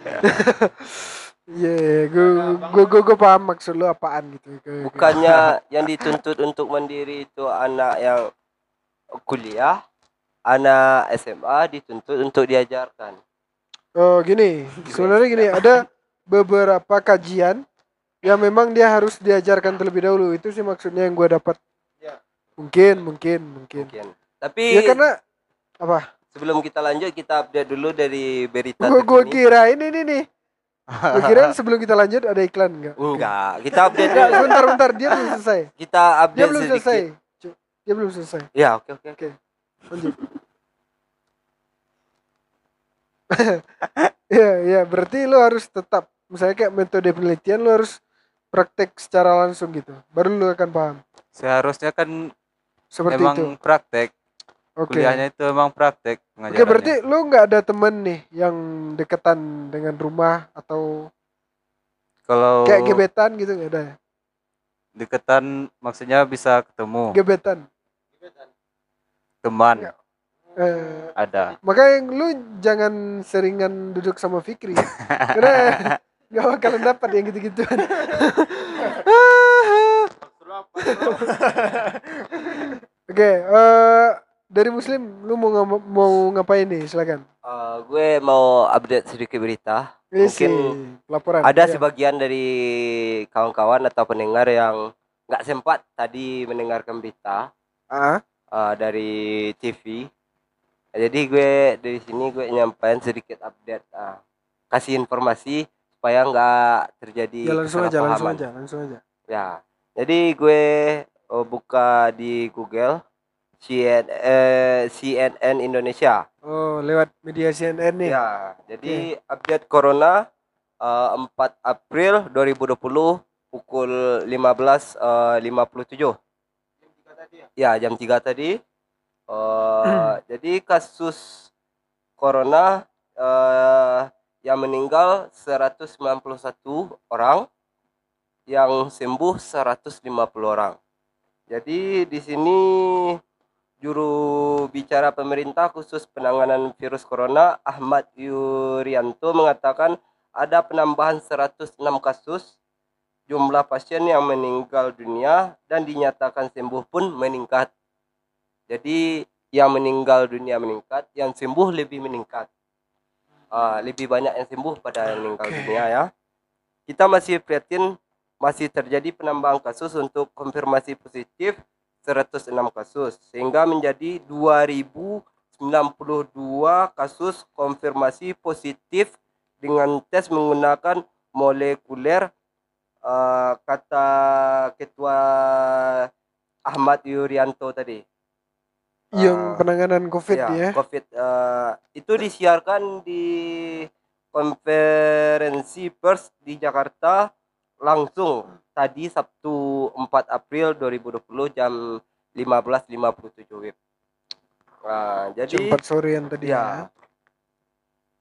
Iya. Iya, gue gue gue gue paham maksud lu apaan gitu. Bukannya yang dituntut untuk mandiri itu anak yang kuliah, anak SMA dituntut untuk diajarkan. Oh gini, sebenarnya gini ada beberapa kajian yang memang dia harus diajarkan terlebih dahulu. Itu sih maksudnya yang gue dapat. Mungkin, mungkin, mungkin. Mungkin. Tapi Ya karena apa? sebelum kita lanjut kita update dulu dari berita Gue gue kirain ini nih. Gue kirain sebelum kita lanjut ada iklan enggak? Enggak, kita update dulu. sebentar, bentar, dia belum selesai. Kita Dia update belum sedikit. selesai. Dia belum selesai. Ya, oke oke. Oke, lanjut. Iya, iya, berarti lu harus tetap misalnya kayak metode penelitian lu harus praktek secara langsung gitu. Baru lu akan paham. Seharusnya kan Seperti emang itu. praktek. Oke. Kuliahnya itu emang praktek Oke, pengajarannya. berarti lu nggak ada temen nih yang deketan dengan rumah atau kalau kayak gebetan gitu nggak ada ya? deketan maksudnya bisa ketemu Gebetan. teman Nggak. Eh, ada. makanya lu jangan seringan duduk sama Fikri. Karena nggak bakalan dapat yang gitu-gituan. Oke, eh dari Muslim, lu mau ngapa- mau ngapain nih? Silakan. Eh, gue mau update sedikit berita. Ini Mungkin laporan. Ada Ya. sebagian dari kawan-kawan atau pendengar yang nggak sempat tadi mendengarkan berita Ah, eh, dari TV. Jadi gue dari sini gue nyampain sedikit update, ah, kasih informasi supaya nggak terjadi ya langsung aja, langsung aja, langsung aja. Ya, jadi gue eh, buka di Google CNN, eh, CNN Indonesia. Oh, lewat media CNN nih. Ya, jadi update corona eh, 4 April 2020 pukul 15.57. Ya, jam 3 tadi. Eh, jadi kasus corona eh, yang meninggal 191 orang, yang sembuh 150 orang. Jadi di sini juru bicara pemerintah khusus penanganan virus corona Ahmad Yuryanto mengatakan ada penambahan 106 kasus jumlah pasien yang meninggal dunia dan dinyatakan sembuh pun meningkat. Jadi yang meninggal dunia meningkat, yang sembuh lebih meningkat. Ah, lebih banyak yang sembuh pada yang meninggal Oke. dunia ya. Kita masih prihatin masih terjadi penambahan kasus untuk konfirmasi positif 106 kasus sehingga menjadi 2092 kasus konfirmasi positif dengan tes menggunakan molekuler eh, kata ketua Ahmad Yuryanto tadi. Yang Ah, penanganan COVID ya, ya. COVID eh, itu disiarkan di konferensi pers di Jakarta langsung tadi Sabtu 4 April 2020 jam 15.57 WIB. Nah, Jam jadi 4 sorean tadi ya. ya.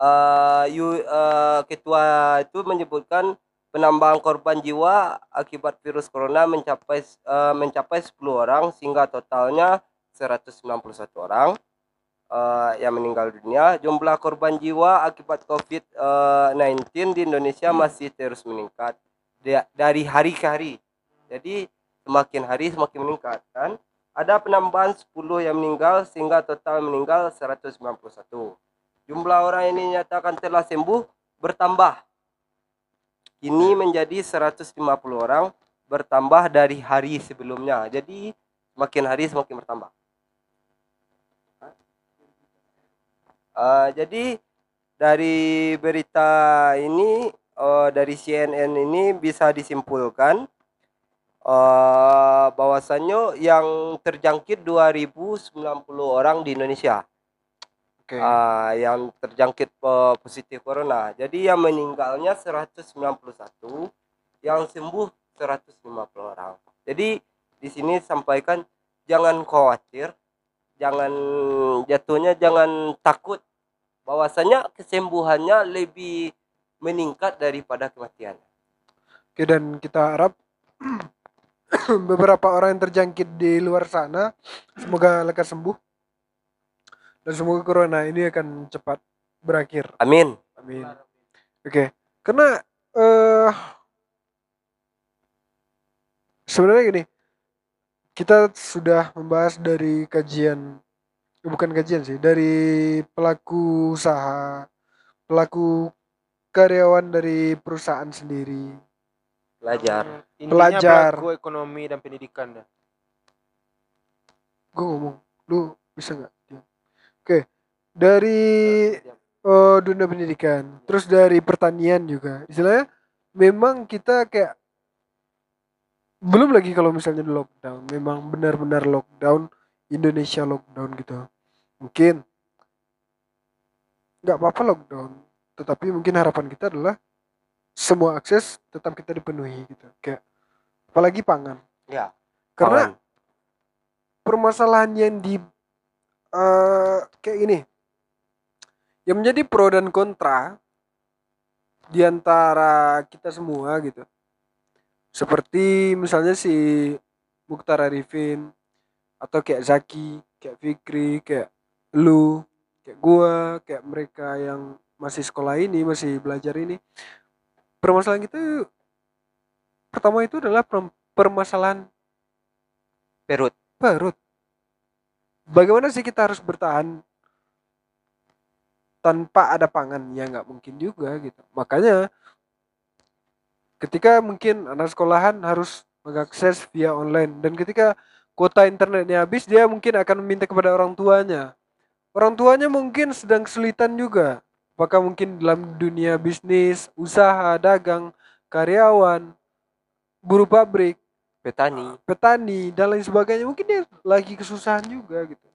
Eh, yu- eh, ketua itu menyebutkan penambahan korban jiwa akibat virus corona mencapai eh, mencapai 10 orang sehingga totalnya 191 orang eh, yang meninggal dunia. Jumlah korban jiwa akibat COVID-19 di Indonesia masih terus meningkat Da- dari hari ke hari. Jadi semakin hari semakin meningkat kan. Ada penambahan 10 yang meninggal sehingga total meninggal 191. Jumlah orang ini dinyatakan telah sembuh bertambah. Kini menjadi 150 orang bertambah dari hari sebelumnya. Jadi semakin hari semakin bertambah. Ah, jadi dari berita ini eh, dari CNN ini bisa disimpulkan eh, bahwasannya yang terjangkit 2090 orang di Indonesia. Oke. Ah, yang terjangkit eh, positif corona. Jadi yang meninggalnya 191, yang sembuh 150 orang. Jadi di sini sampaikan jangan khawatir, jangan jatuhnya jangan takut bahwasanya kesembuhannya lebih meningkat daripada kematian. Oke dan kita harap beberapa orang yang terjangkit di luar sana semoga lekas sembuh dan semoga corona ini akan cepat berakhir. Amin. Amin. Oke, karena eh sebenarnya gini, kita sudah membahas dari kajian, bukan kajian sih, dari pelaku usaha, pelaku karyawan dari perusahaan sendiri. Belajar. Intinya Pelajar. pelaku ekonomi dan pendidikan dah. Gue ngomong, lu bisa nggak? Oke, dari eh, dunia pendidikan, terus dari pertanian juga. Istilahnya memang kita kayak belum lagi kalau misalnya di lockdown, memang benar-benar lockdown Indonesia lockdown gitu. Mungkin nggak apa-apa lockdown, tetapi mungkin harapan kita adalah semua akses tetap kita dipenuhi gitu. Kayak apalagi pangan. Ya. Karena Pangan. permasalahan yang di eh kayak gini yang menjadi pro dan kontra di antara kita semua gitu seperti misalnya si Mukhtar Arifin atau kayak Zaki kayak Fikri kayak lu kayak gua kayak mereka yang masih sekolah ini masih belajar ini permasalahan kita pertama itu adalah per- permasalahan Perut. perut. Bagaimana sih kita harus bertahan tanpa ada pangan? Ya nggak mungkin juga gitu. Makanya ketika mungkin anak sekolahan harus mengakses via online dan ketika kuota internetnya habis dia mungkin akan meminta kepada orang tuanya. Orang tuanya mungkin sedang kesulitan juga. Apakah mungkin dalam dunia bisnis, usaha, dagang, karyawan, buruh pabrik petani. petani dan lain sebagainya. Mungkin dia lagi kesusahan juga gitu.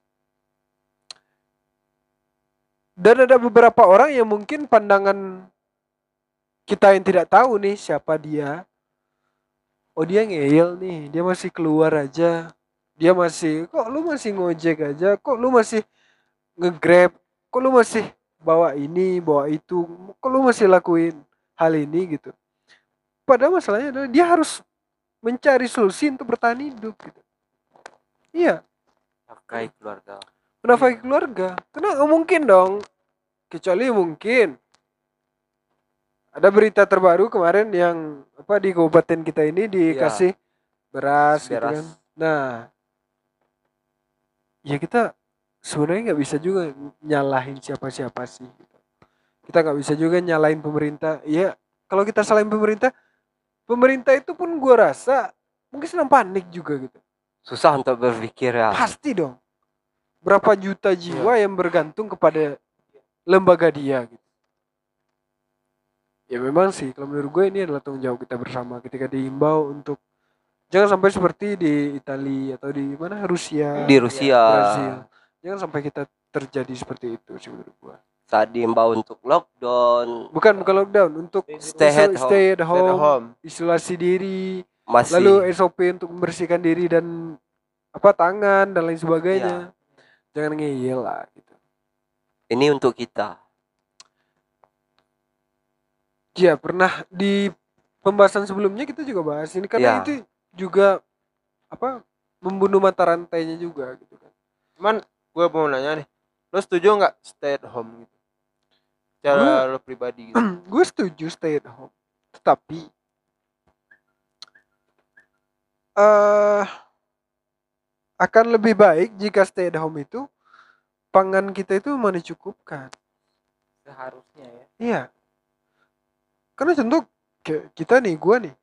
Dan ada beberapa orang yang mungkin pandangan kita yang tidak tahu nih siapa dia. Oh dia ngeyel nih. Dia masih keluar aja dia masih kok lu masih ngojek aja? Kok lu masih ngegrab? Kok lu masih bawa ini bawa itu? Kok lu masih lakuin hal ini? Gitu. Padahal masalahnya adalah dia harus mencari solusi untuk bertahan hidup gitu. Iya. Pakai keluarga. Menafkahi keluarga. Karena nggak mungkin dong. Kecuali mungkin ada berita terbaru kemarin yang apa di kabupaten kita ini dikasih beras, gitu Beras. kan. Nah ya kita sebenarnya nggak bisa juga nyalahin siapa-siapa sih gitu. kita nggak bisa juga nyalahin pemerintah ya kalau kita salahin pemerintah pemerintah itu pun gua rasa mungkin sedang panik juga gitu susah untuk berpikir ya Pasti dong. Berapa juta jiwa yang bergantung kepada lembaga dia gitu. Ya memang sih kalau menurut gue ini adalah tanggung jawab kita bersama ketika diimbau untuk jangan sampai seperti di Italia atau di mana Rusia, di Rusia Brazil. Jangan sampai kita terjadi seperti itu sih menurut gue. saat diimbau untuk lockdown Bukan bukan lockdown, untuk Stay at home. stay at Stay at home, home. isolasi diri, masih lalu SOP untuk membersihkan diri dan apa tangan dan lain sebagainya. Jangan ngeyel lah gitu. ini untuk kita Ya pernah di pembahasan sebelumnya kita juga bahas ini karena Ya. itu juga apa membunuh mata rantainya juga gitu kan. Cuman gue mau nanya nih, lo setuju nggak stay at home gitu? Secara lo pribadi gitu. gue setuju stay at home, tetapi eh akan lebih baik jika stay at home itu pangan kita itu memang dicukupkan. seharusnya ya Iya. Karena contoh kayak kita nih, gua nih,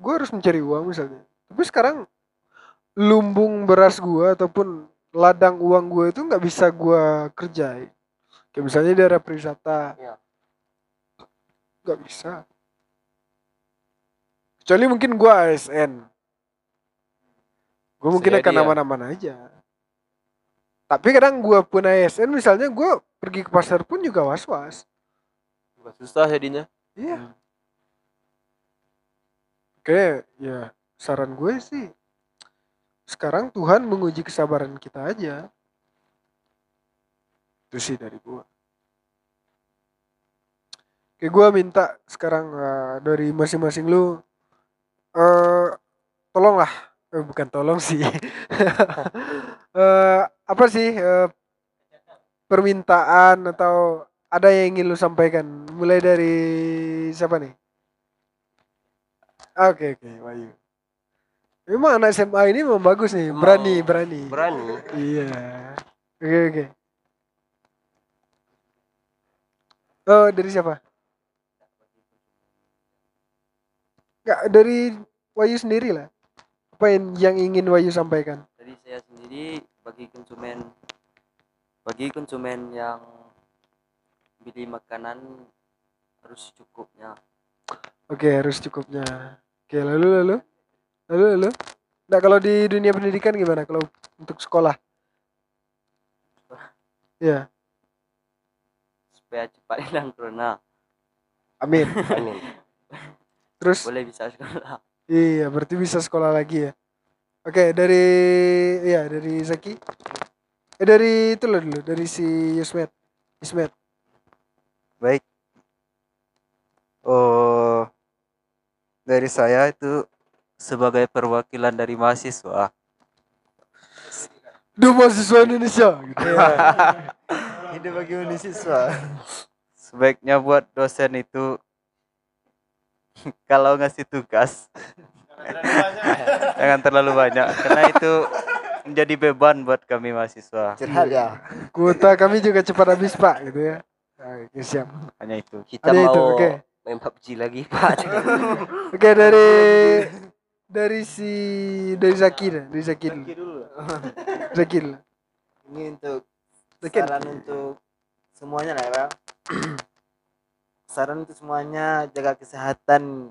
gua harus mencari uang misalnya. Tapi sekarang lumbung beras gua ataupun ladang uang gua itu nggak bisa gua kerjain. Kayak misalnya di daerah pariwisata. Iya. Nggak bisa. Kecuali mungkin gua ASN. Gua mungkin Bisa akan ya. aman-aman aja. Tapi kadang gua pun ASN misalnya gua pergi ke pasar pun juga was-was. Susah jadinya. Iya. Oke, ya saran gue sih sekarang Tuhan menguji kesabaran kita aja. Itu sih dari gue. Oke, gue minta sekarang eh, dari masing-masing lu eh tolonglah, eh, bukan tolong sih. eh apa sih eh, permintaan atau ada yang ingin lu sampaikan mulai dari siapa nih oke oke Wahyu memang anak SMA ini memang bagus nih. Emang berani berani. berani. Iya. Oke oke. Oh dari siapa? Enggak, dari Wahyu sendiri lah. Apa yang, yang ingin Wahyu sampaikan? Dari saya sendiri bagi konsumen bagi konsumen yang beli makanan harus cukupnya. Oke, harus cukupnya. Oke, lalu lalu lalu lalu. Nah, kalau di dunia pendidikan gimana? Kalau untuk sekolah? Ya, supaya cepat hilang corona. amin. amin Terus Boleh bisa sekolah. iya, berarti bisa sekolah lagi ya. Oke, dari ya dari Zaki. Eh dari itu loh dulu, dari si Yusmet. Yusmet. Baik. Oh, dari saya itu sebagai perwakilan dari mahasiswa. Duh mahasiswa Indonesia gitu. Hidup bagi mahasiswa. Sebaiknya buat dosen itu kalau ngasih tugas jangan terlalu banyak karena itu menjadi beban buat kami mahasiswa. Curhat ya. Kuota kami juga cepat habis, Pak, gitu ya. Oke, siap. Hanya itu. kita itu, mau oke. main PUBG lagi pak Oke, dari dari si dari Zaki dah, dari Zaki dulu. Zaki dulu. Ini untuk Zaki. saran untuk semuanya lah ya. saran untuk semuanya jaga kesehatan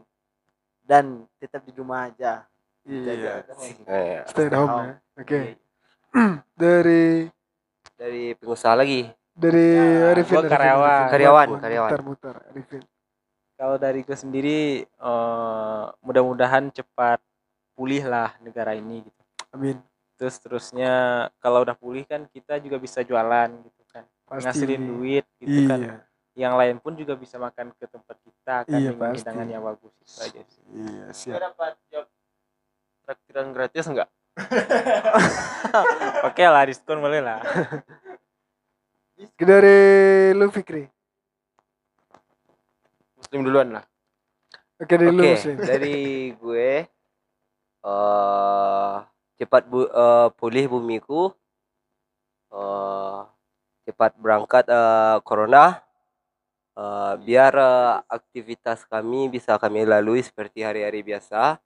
dan tetap di rumah aja. Iya. Eh, Stay at home ya. Oke. Dari dari pengusaha lagi. dari Arifin. gua Arifin, karyawan. Arifin. Karyawan, Muter, karyawan. Muter-muter Arifin. Kalau dari gue sendiri eh, mudah-mudahan cepat pulih lah negara ini gitu. Amin. Terus terusnya kalau udah pulih kan kita juga bisa jualan gitu kan. Pasti. Ngasilin duit gitu kan. Iya. Yang lain pun juga bisa makan ke tempat kita kan Iya, dengan hidangan yang bagus itu aja sih. Iya, siap. dapat job traktiran gratis enggak? Oke lah diskon boleh lah. Dari lu Fikri. Muslim duluan lah. Oke, dari lu Oke, Muslim. dari gue eh cepat bu, eh, pulih bumiku. eh cepat berangkat eh, corona. eh, biar eh, aktivitas kami bisa kami lalui seperti hari-hari biasa.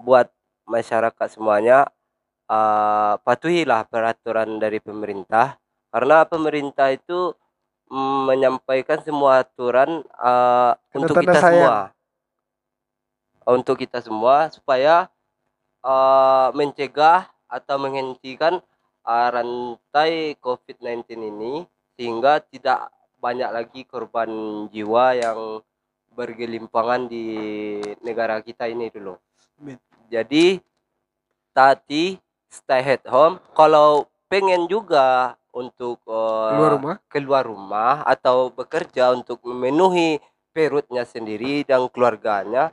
Buat masyarakat semuanya eh patuhilah peraturan dari pemerintah karena pemerintah itu mm, menyampaikan semua aturan eh, untuk kita sayang. semua untuk kita semua supaya eh, mencegah atau menghentikan eh, rantai COVID-19 ini sehingga tidak banyak lagi korban jiwa yang bergelimpangan di negara kita ini dulu. Amin. Jadi tadi stay at home. Kalau pengen juga untuk eh, Keluar rumah. keluar rumah atau bekerja untuk memenuhi perutnya sendiri dan keluarganya,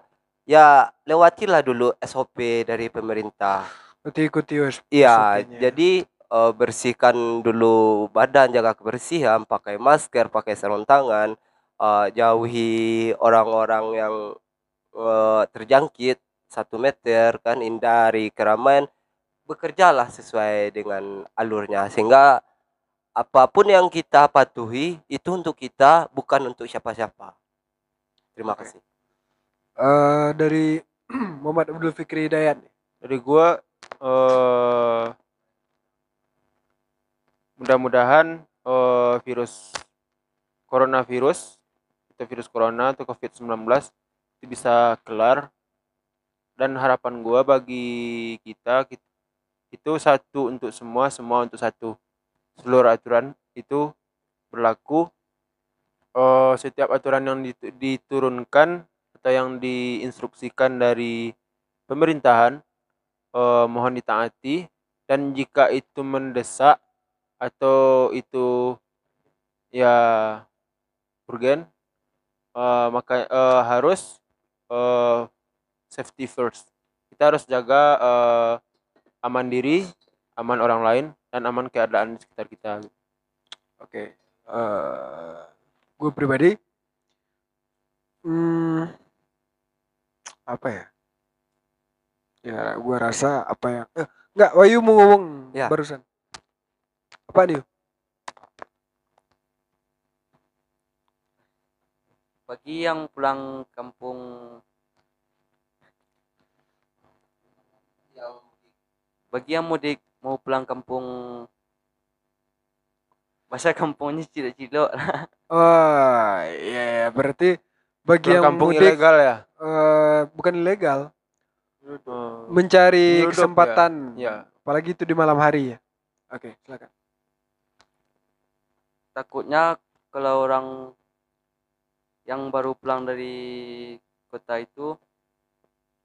ya lewatilah dulu SOP dari pemerintah. Berarti ikuti. Iya, jadi eh, bersihkan dulu badan, jaga kebersihan, pakai masker, pakai sarung tangan, eh, jauhi orang-orang yang eh, terjangkit satu meter kan hindari keramaian bekerjalah sesuai dengan alurnya sehingga apa pun yang kita patuhi itu untuk kita bukan untuk siapa-siapa terima kasih Eh, dari Muhammad Abdul Fikri Hidayat. Dari gua eh mudah-mudahan eh virus coronavirus atau virus corona atau COVID-19 itu bisa kelar. Dan harapan gua bagi kita kit- itu satu untuk semua semua untuk satu. Seluruh aturan itu berlaku. Eh setiap aturan yang dit- diturunkan atau yang diinstruksikan dari pemerintahan eh, mohon ditaati dan jika itu mendesak atau itu ya urgen eh, maka eh, harus eh, safety first kita harus jaga eh, aman diri aman orang lain dan aman keadaan di sekitar kita Oke. Eh, gue pribadi hmm, apa ya? Ya, gue rasa apa ya? Eh, enggak, Wahyu mau ngomong Ya. barusan. Apa nih? bagi yang pulang kampung bagi yang mudik mau pulang kampung bahasa kampungnya cilok-cilok Oh, iya, ya, berarti bagi Pulang yang kampung mudik ilegal ya eh, bukan ilegal, mencari Nyelundup, kesempatan. ya Apalagi itu di malam hari ya. Oke, silakan. takutnya kalau orang yang baru pulang dari kota itu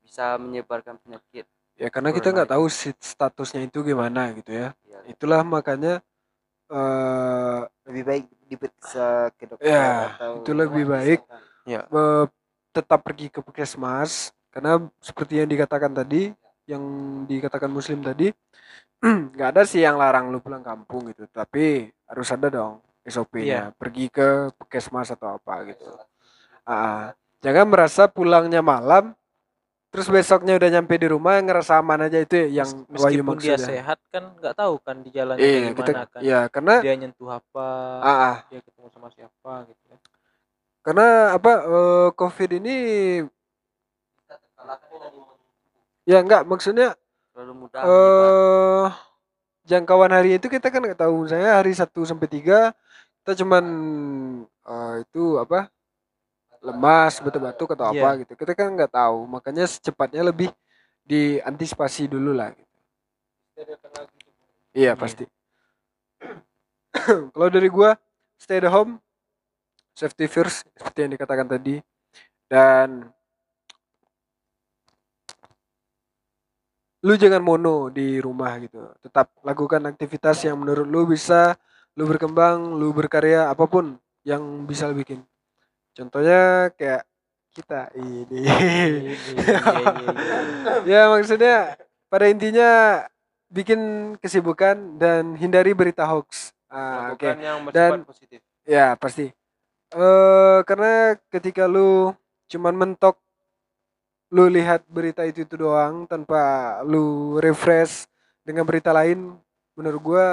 bisa menyebarkan penyakit Ya karena kita nggak tahu sit- statusnya itu gimana gitu ya. ya, Itulah makanya eh lebih baik diperiksa ke dokter Ya, atau itu lebih baik. ya tetap pergi ke puskesmas karena seperti yang dikatakan tadi yang dikatakan muslim tadi nggak ada sih yang larang lu pulang kampung gitu. Tapi harus ada dong SOP-nya pergi ke puskesmas atau apa gitu. Ah, jangan merasa pulangnya malam terus besoknya udah nyampe di rumah ngerasa aman aja itu ya yang Wahyu meskipun maksud dia ya. sehat kan nggak tahu kan di jalan iya gimana kita kan. ya karena dia nyentuh apa ah, ah, dia ketemu sama siapa gitu karena apa eh, covid ini ya enggak maksudnya terlalu mudah eh jangkauan hari itu kita kan nggak tahu saya hari 1 sampai 3 kita cuman eh, itu apa lemas batuk-batuk atau apa Iya. gitu kita kan nggak tahu makanya secepatnya lebih diantisipasi dulu lah gitu. Iya pasti. Kalau dari gua stay at home, safety first seperti yang dikatakan tadi dan lu jangan mono di rumah gitu. Tetap lakukan aktivitas yang menurut lu bisa lu berkembang, lu berkarya apa pun yang bisa lu bikin. Contohnya kayak kita ini. ya maksudnya pada intinya bikin kesibukan dan hindari berita hoax. Ah, oke. Yang bersifat Dan- positif. Ya pasti. Eh karena ketika lu cuman mentok lu lihat berita itu itu doang tanpa lu refresh dengan berita lain, menurut gua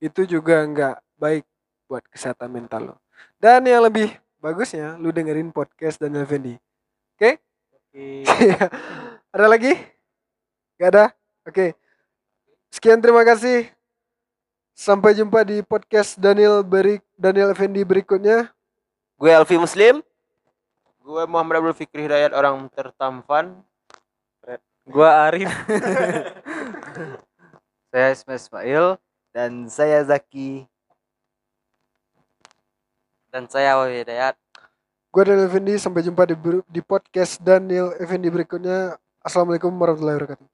itu juga nggak baik buat kesehatan mental lo. Dan yang lebih bagusnya lu dengerin podcast Daniel Fendi. Oke? ada lagi? Gak ada? Oke. Sekian terima kasih. Sampai jumpa di podcast Daniel Berik Daniel Effendi berikutnya. Gue Alfi Muslim. Gue Muhammad Abdul Fikri Hidayat orang tertampan. Gua Arif. Saya Ismail Ismail. Dan saya Zaki. Dan saya Wawi Hidayat. Gue Daniel Effendi. Sampai jumpa di, di podcast Daniel Effendi berikutnya. Assalamualaikum warahmatullahi wabarakatuh.